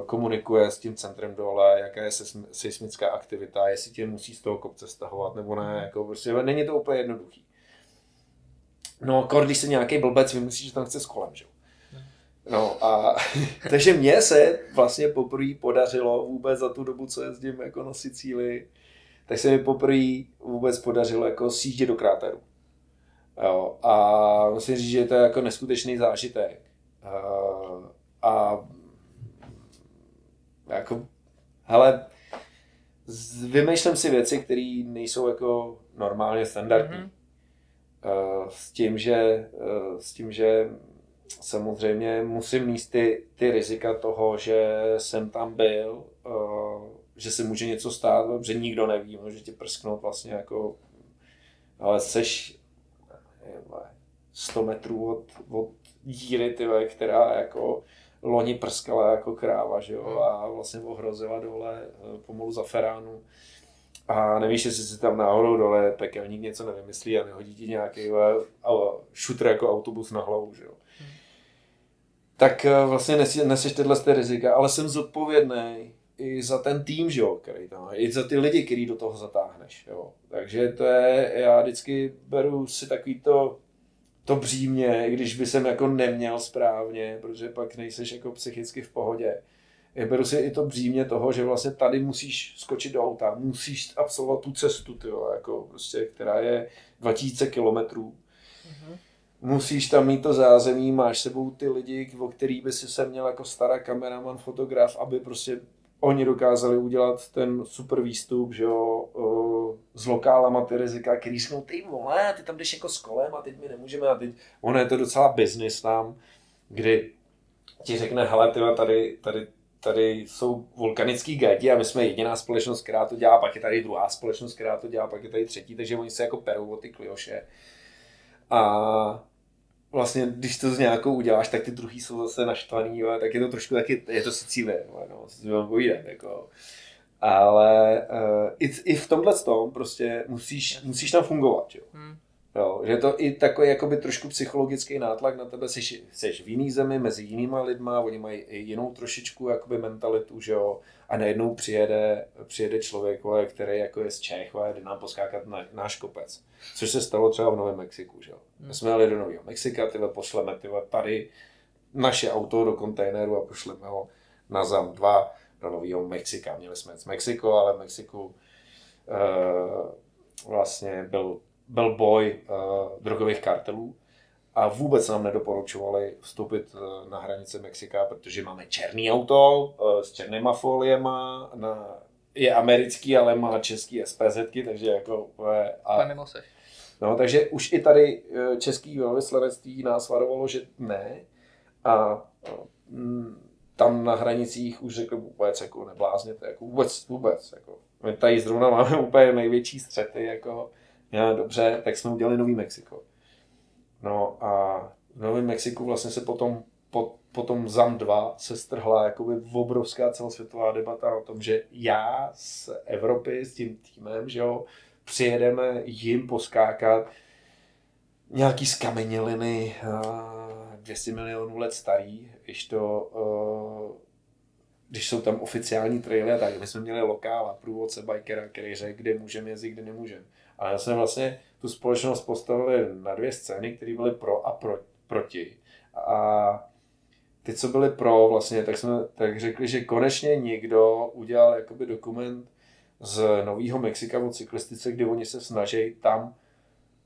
komunikuje s tím centrem dole, jaká je seismická aktivita, jestli tě musí z toho kopce stahovat nebo ne, jako prostě není to úplně jednoduchý. No, kor, když se nějaký blbec vymyslí, že tam chce s kolem, že? No a takže mně se vlastně poprvé podařilo vůbec za tu dobu, co jezdím jako na Sicílii, tak se mi poprvé vůbec podařilo jako sjíždět do kráteru. Jo, a musím říct, že to je jako neskutečný zážitek. Uh, a jako, hele, vymýšlím si věci, které nejsou jako normálně standardní. Mm-hmm. Uh, s tím, že, uh, s tím, že samozřejmě musím mít ty, ty rizika toho, že jsem tam byl, uh, že se může něco stát, že nikdo neví, může tě prsknout vlastně jako, ale seš 100 metrů od, od díry, tyhle, která jako loni prskala jako kráva, že jo, a vlastně ohrozila dole eh, pomalu za feránu. A nevíš, jestli si tam náhodou dole pekelník něco nevymyslí a nehodí ti nějaký šutr jako autobus na hlavu, že jo. Tak eh, vlastně neseš tyhle ty rizika, ale jsem zodpovědný i za ten tým, že jo, který tam, i za ty lidi, který do toho zatáhneš, jo. Takže to je, já vždycky beru si takový to, to břímě, i když by jsem jako neměl správně, protože pak nejseš jako psychicky v pohodě. Beru si i to břímě toho, že vlastně tady musíš skočit do auta, musíš absolvovat tu cestu, tyjo, jako prostě, která je 2000 kilometrů. Mm-hmm. Musíš tam mít to zázemí, máš sebou ty lidi, o který by si se měl jako stará kameraman, fotograf, aby prostě oni dokázali udělat ten super výstup, že jo, s lokálama ty rizika, který řeknou, ty vole, ty tam jdeš jako s kolem a teď my nemůžeme a teď, ono je to docela business tam, kdy ti řekne, hele, tyhle, tady, tady, tady jsou vulkanický gajdi a my jsme jediná společnost, která to dělá, pak je tady druhá společnost, která to dělá, pak je tady třetí, takže oni se jako perou o ty klioše. A vlastně, když to s nějakou uděláš, tak ty druhý jsou zase naštvaný, jo, tak je to trošku taky, je to Sicílie, no, si vám povídám, jako. Ale uh, i, i, v tomhle tom prostě musíš, musíš tam fungovat, jo. Hmm. Jo, že je to i takový jakoby trošku psychologický nátlak na tebe, jsi, jsi v jiný zemi, mezi jinýma lidma, oni mají jinou trošičku jakoby mentalitu, že jo, a najednou přijede, přijede člověk, který jako je z Čech, a jde nám poskákat na náš kopec. Což se stalo třeba v Novém Mexiku, že. My jsme jeli do Nového Mexika, tyhle pošleme tyhle tady naše auto do kontejneru a pošleme ho na ZAM 2 do Nového Mexika. Měli jsme z Mexiko, ale v Mexiku uh, vlastně byl byl boj uh, drogových kartelů a vůbec nám nedoporučovali vstoupit uh, na hranice Mexika, protože máme černý auto uh, s černýma foliema, na, je americký, ale má český SPZky, takže jako... A, No, takže už i tady český velvyslanectví nás varovalo, že ne. A mm, tam na hranicích už řekl vůbec jako neblázněte, jako vůbec, vůbec. Jako. My tady zrovna máme úplně největší střety, jako já, dobře, tak jsme udělali Nový Mexiko. No a v Novém Mexiku vlastně se potom po, potom ZAM 2 se strhla jakoby obrovská celosvětová debata o tom, že já z Evropy s tím týmem, že jo, přijedeme jim poskákat nějaký skameněliny 200 milionů let starý, když to když jsou tam oficiální traily tak, my jsme měli lokála, průvodce bikera, který řekl, kde můžeme jezdit, kde nemůžeme. Ale já jsem vlastně tu společnost postavili na dvě scény, které byly pro a pro, proti. A ty, co byly pro, vlastně, tak jsme tak řekli, že konečně někdo udělal jakoby dokument z Nového Mexika o cyklistice, kdy oni se snaží tam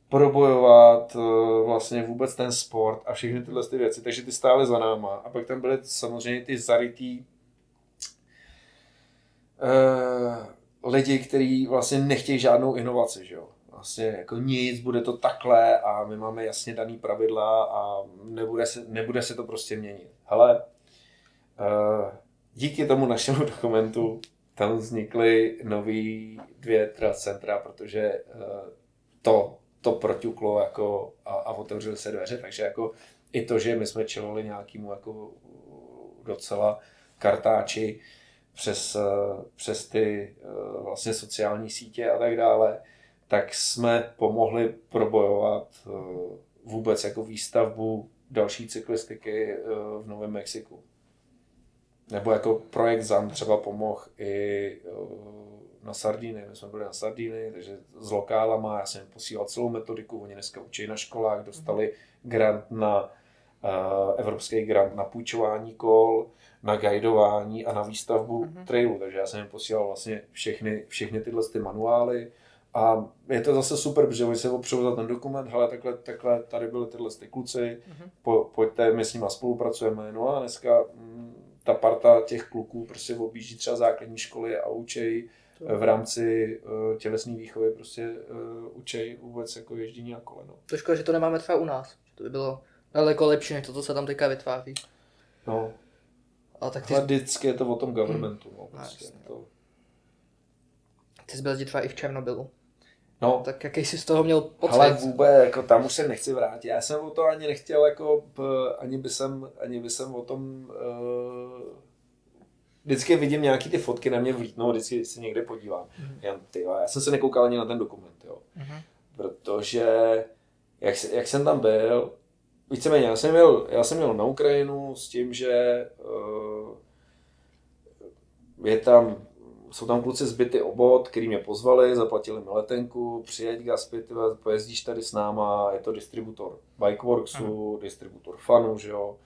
probojovat eh, vlastně vůbec ten sport a všechny tyhle ty věci, takže ty stály za náma. A pak tam byly samozřejmě ty zarytý uh, lidi, kteří vlastně nechtějí žádnou inovaci, že jo. Vlastně jako nic, bude to takhle a my máme jasně daný pravidla a nebude se, nebude se to prostě měnit. Hele, uh, díky tomu našemu dokumentu tam vznikly nový dvě trust centra, protože uh, to to proťuklo jako a, a otevřely se dveře, takže jako i to, že my jsme čelili nějakému jako docela kartáči přes, přes ty eh, vlastně sociální sítě a tak dále, tak jsme pomohli probojovat eh, vůbec jako výstavbu další cyklistiky eh, v Novém Mexiku. Nebo jako projekt ZAM třeba pomohl i na Sardíny, my jsme byli na Sardíny, takže s lokálama, já jsem jim posílal celou metodiku, oni dneska učí na školách, dostali grant na, evropský grant na půjčování kol, na guidování a na výstavbu mm-hmm. trailu, takže já jsem jim posílal vlastně všechny, všechny tyhle ty manuály, a je to zase super, protože oni se opřou za ten dokument, hele, takhle, takhle tady byly tyhle ty kluci, mm-hmm. po, pojďte, my s nimi spolupracujeme. No a dneska mm, ta parta těch kluků prostě objíždí třeba základní školy a učej v rámci uh, tělesné výchovy prostě uh, učej vůbec jako ježdění na kole. No. To škoda, že to nemáme třeba u nás. To by bylo daleko lepší, než to, co se tam teďka vytváří. No. A tak ty... vždycky je to o tom governmentu. Hmm. No, prostě. no, to... Ty jsi byl třeba i v Černobylu. No. Tak jaký jsi z toho měl pocit? Ale vůbec, jako tam už se nechci vrátit. Já jsem o to ani nechtěl, jako, ani by jsem, ani by jsem o tom uh, vždycky vidím nějaký ty fotky na mě vlítnou, vždycky se někde podívám. Mm-hmm. Jan, ty, já jsem se nekoukal ani na ten dokument, jo. Mm-hmm. Protože jak, jak, jsem tam byl, víceméně, já jsem, měl, já jsem měl na Ukrajinu s tím, že uh, je tam, jsou tam kluci zbyty obod, který mě pozvali, zaplatili mi letenku, přijeď Gaspy, pojezdíš tady s náma, je to distributor Bikeworksu, mm-hmm. distributor Fanu, že jo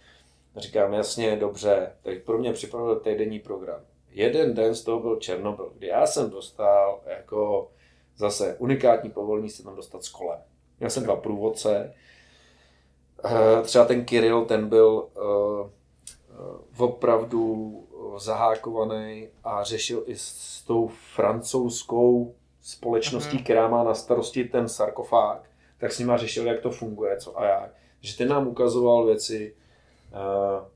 Říkám, jasně, dobře, tak pro mě připravil týdenní program. Jeden den z toho byl Černobyl, kdy já jsem dostal jako zase unikátní povolení se tam dostat s kolem. Měl jsem dva průvodce, eh, třeba ten Kiril, ten byl uh, opravdu zahákovaný a řešil i s tou francouzskou společností, mm-hmm. která má na starosti ten sarkofág, tak s nima řešil, jak to funguje, co a jak. Že ten nám ukazoval věci, Uh,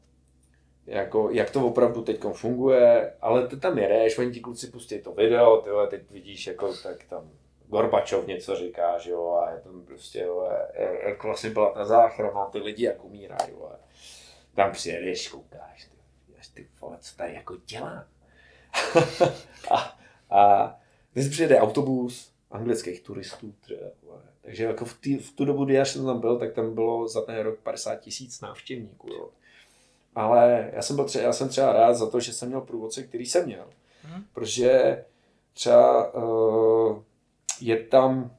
jako, jak to opravdu teď funguje, ale ty tam jedeš, oni ti kluci pustí to video, ty teď vidíš, jako tak tam Gorbačov něco říká, že jo, a je tam prostě, jo, jako vlastně byla ta záchrana, ty lidi jak umírají, jo, tam přijedeš, koukáš, ty, ty vole, co tady jako dělá. a, a když přijede autobus anglických turistů třeba, takže jako v, tý, v tu dobu, kdy já jsem tam byl, tak tam bylo za ten rok 50 tisíc návštěvníků. Jo. Ale já jsem, byl třeba, já jsem třeba rád za to, že jsem měl průvodce, který jsem měl. Hmm. Protože třeba uh, je tam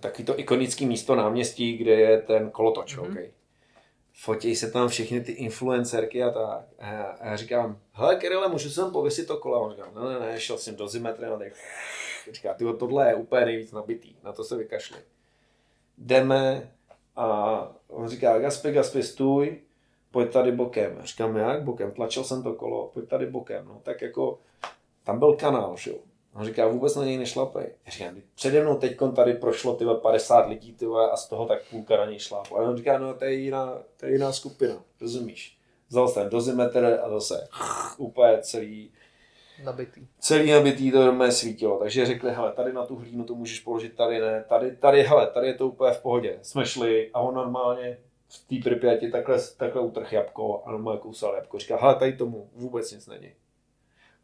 taky to ikonické místo náměstí, kde je ten kolotoč. Hmm. Okay. Fotí se tam všechny ty influencerky a tak. A já, a říkám, hele Kirile, můžu sem pověsit to kolo? A on říká, ne, ne, ne, šel jsem do zimetry a tak Říká, tyjo, tohle je úplně nejvíc nabitý, na to se vykašli. Jdeme a on říká, Gaspi, Gaspi, stůj, pojď tady bokem. Říkám, jak bokem? Tlačil jsem to kolo, pojď tady bokem. No tak jako, tam byl kanál, že jo. On říká, vůbec na něj nešlapej. Já říkám, přede mnou teď tady prošlo tyhle 50 lidí tyhle, a z toho tak půlka na něj šlápla. A on říká, no to je jiná, to je jiná skupina, rozumíš? Vzal jsem dozimetr a zase úplně celý nabitý. Celý nabitý to mé svítilo, takže řekli, hele, tady na tu hlínu to můžeš položit, tady ne, tady, tady, hele, tady je to úplně v pohodě. Jsme šli a on normálně v té Pripyati takhle, takhle utrh jabko a normálně kousal jabko. Říká, hele, tady tomu vůbec nic není.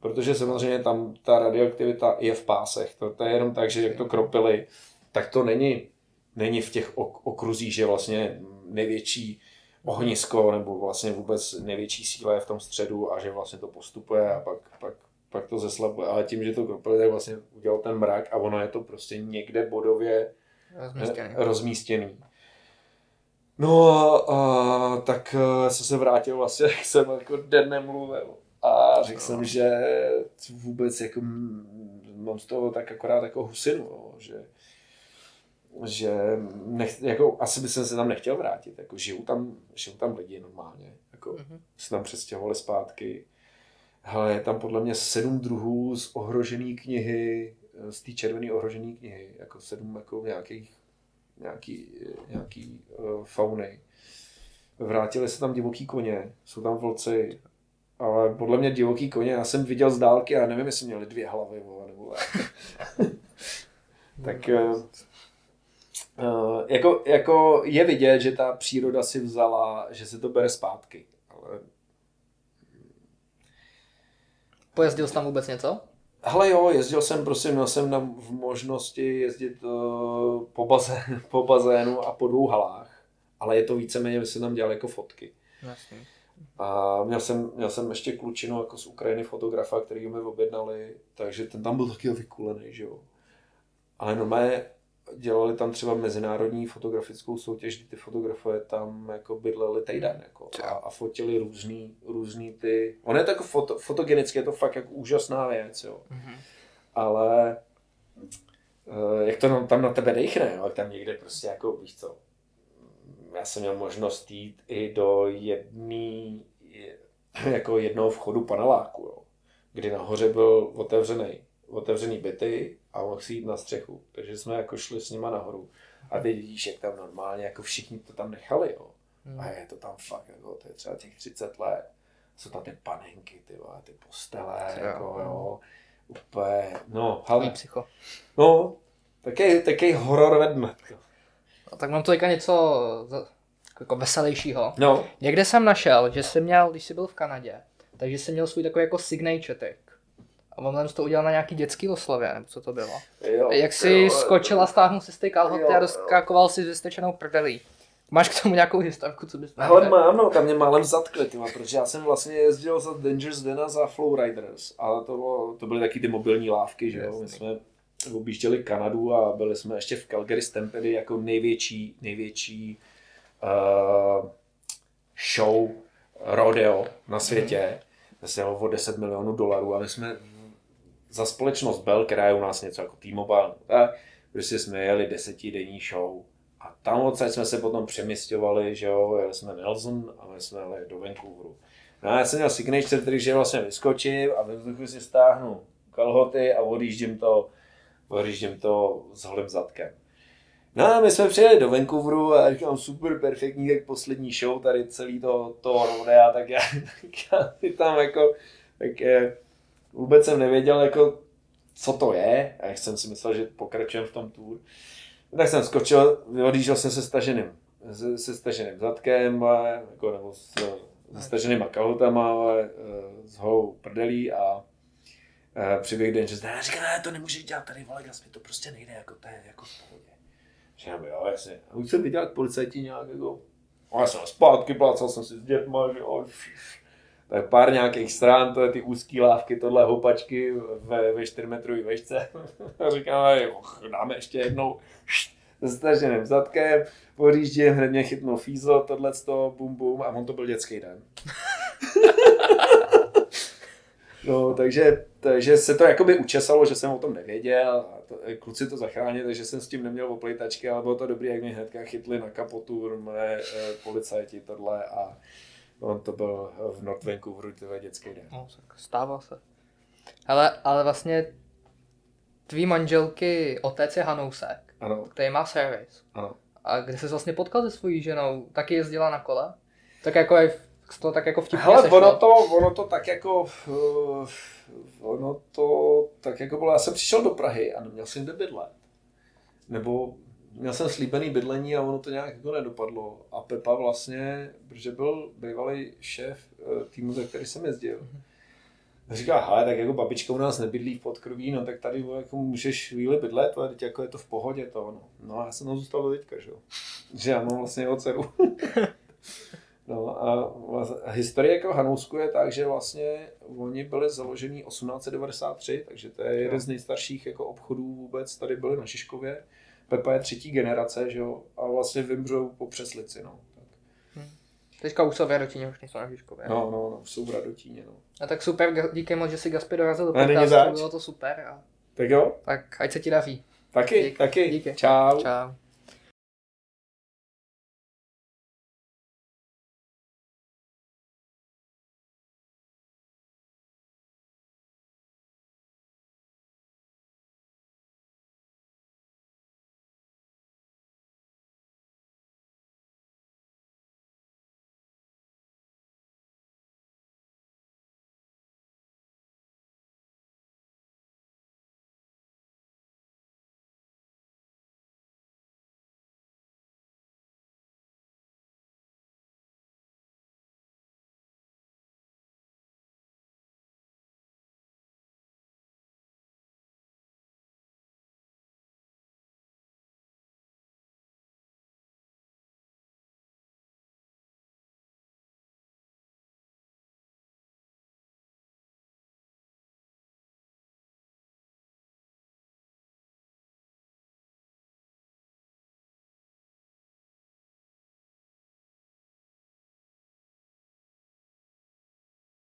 Protože samozřejmě tam ta radioaktivita je v pásech. To, to je jenom tak, že jak to kropili, tak to není, není v těch ok- okruzích, že vlastně největší ohnisko nebo vlastně vůbec největší síla je v tom středu a že vlastně to postupuje a pak, pak, pak to zeslabuje. Ale tím, že to kropili, tak vlastně udělal ten mrak a ono je to prostě někde bodově Rozmístěný. rozmístěný. No a, a tak eh, jsem se vrátil vlastně, jak jsem jako den nemluvil. A řekl jsem, že vůbec jako mám z toho tak akorát jako husinu, jo, že že nech, jako, asi by se tam nechtěl vrátit. Jako, žijou, tam, žijou tam lidi normálně. Jako, Mhm. se tam přestěhovali zpátky. Hele, je tam podle mě sedm druhů z ohrožené knihy, z té červené ohrožené knihy, jako sedm jako nějakých, nějaký, nějaký uh, fauny. Vrátili se tam divoký koně, jsou tam vlci, ale podle mě divoký koně, já jsem viděl z dálky a nevím, jestli měli dvě hlavy, vole, nebo tak uh, jako, jako je vidět, že ta příroda si vzala, že se to bere zpátky. Ale Pojezdil jsi tam vůbec něco? Hele jo, jezdil jsem, prostě měl jsem na, v možnosti jezdit uh, po, bazénu, po bazénu a po dvou halách, ale je to víceméně, že jsem tam dělal jako fotky. Jasně. A měl jsem, měl jsem ještě klučinu jako z Ukrajiny fotografa, který mi objednali, takže ten tam byl taky vykulený, že jo. Ale normálně dělali tam třeba mezinárodní fotografickou soutěž, kdy ty fotografové tam jako bydleli týden jako, a, a, fotili různý, různý ty... On je to jako foto, fotogenicky, je to fakt jako úžasná věc, jo. Mhm. Ale eh, jak to tam- na tebe dechne, jo, jak tam někde prostě jako, víš co, já jsem měl možnost jít i do jedný, jako jednoho vchodu paneláku, jo, kdy nahoře byl otevřený, otevřený byty a mohl si jít na střechu. Takže jsme jako šli s nima nahoru. A ty vidíš, jak tam normálně, jako všichni to tam nechali, jo. Hmm. A je to tam fakt, jako, to je třeba těch 30 let. Jsou tam ty panenky, ty, vole, ty postele, Jo. jako, jo. Úplně, no, ale, psycho. no, taky, taky horor vedme. No, tak mám tu teďka něco jako veselějšího. No, Někde jsem našel, že jsi měl, když jsi byl v Kanadě, takže jsi měl svůj takový jako signature tag. A on to udělal na nějaký dětský oslavě, nebo co to bylo. jo, Jak jsi jo, skočil a stáhnul si z té kalhoty a doskakoval si s vystečenou prdelí. Máš k tomu nějakou historku, co bys Ale mám, no, tam mě málem zatkli, tyma, protože já jsem vlastně jezdil za Dangerous Dena za Flowriders, ale to, bylo, to byly taky ty mobilní lávky, že jo, my jsme objížděli Kanadu a byli jsme ještě v Calgary Stampede jako největší, největší uh, show rodeo na světě. To se jelo o 10 milionů dolarů a my jsme za společnost Bell, která je u nás něco jako T-Mobile, tak prostě jsme jeli desetidenní show a tam odsaď jsme se potom přemysťovali, že jo, jeli jsme Nelson a my jsme jeli do Vancouveru. No a já jsem měl signature, který že vlastně vyskočím a ve vzduchu si stáhnu kalhoty a odjíždím to, odjíždím to s holým zadkem. No a my jsme přijeli do Vancouveru a říkám super, perfektní, tak poslední show tady celý to, to rodea, tak já, tak já tam jako, tak eh, vůbec jsem nevěděl jako, co to je, a jak jsem si myslel, že pokračujeme v tom tour. Tak jsem skočil, odjížděl jsem se staženým, se, se staženým zadkem, a, jako, nebo s, se staženýma kalhotama, ale, eh, s holou prdelí a eh, přiběh Dangerous Dan a říká, ne, to nemůžeš dělat tady, vole, mi to prostě nejde, jako to je jako v pohodě. Říkám, jo, jasně. A už jsem viděl, policajti nějak jako, a já jsem zpátky, plácal jsem si s dětma, že jo, tak pár nějakých stran, to je ty úzký lávky, tohle houpačky ve, ve 4 metrový vešce. A říkám, jo, dáme ještě jednou se staženým zadkem, podjíždím, hned mě chytnul fízlo, tohle bum bum a on to byl dětský den. No, takže, takže se to jakoby učesalo, že jsem o tom nevěděl a to, kluci to zachránili, takže jsem s tím neměl oplejtačky, ale bylo to dobrý, jak mě hnedka chytli na kapotu mé eh, policajti tohle a on to byl v North Vancouveru, to je dětský den. No, tak stává se. Ale, ale vlastně tvý manželky otec je Hanousek, Ano, který má servis. ano. A kde jsi vlastně potkal se svojí ženou? Taky jezdila na kole? Tak jako je to tak jako vtipně Hele, sešlo. ono to, ono to tak jako, uh, ono to tak jako bylo, já jsem přišel do Prahy a neměl jsem kde bydlet. Nebo měl jsem slíbený bydlení a ono to nějak jako nedopadlo. A Pepa vlastně, protože byl bývalý šéf eh, týmu, za který jsem jezdil, říká, hele, tak jako babička u nás nebydlí v podkroví, no tak tady jako můžeš chvíli bydlet, ale teď jako je to v pohodě to, no. No a já jsem tam zůstal do teďka, že jo. Že já mám vlastně jeho dceru. No a vlastně, historie jako Hanousku je tak, že vlastně oni byli založení 1893, takže to je jeden jo. z nejstarších jako obchodů vůbec, tady byly na Šiškově. Pepa je třetí generace, že jo, a vlastně vymřou po Přeslici, no. Tak. Hmm. Teďka už jsou v Radotíně, už nejsou na Žižkově. No, no, no, jsou v Radotíně, no. A tak super, díky moc, že si Gaspi dorazil do podcastu, bylo to super. A... Tak jo. Tak ať se ti daří. Taky, díky, taky. Díky. Čau. Čau.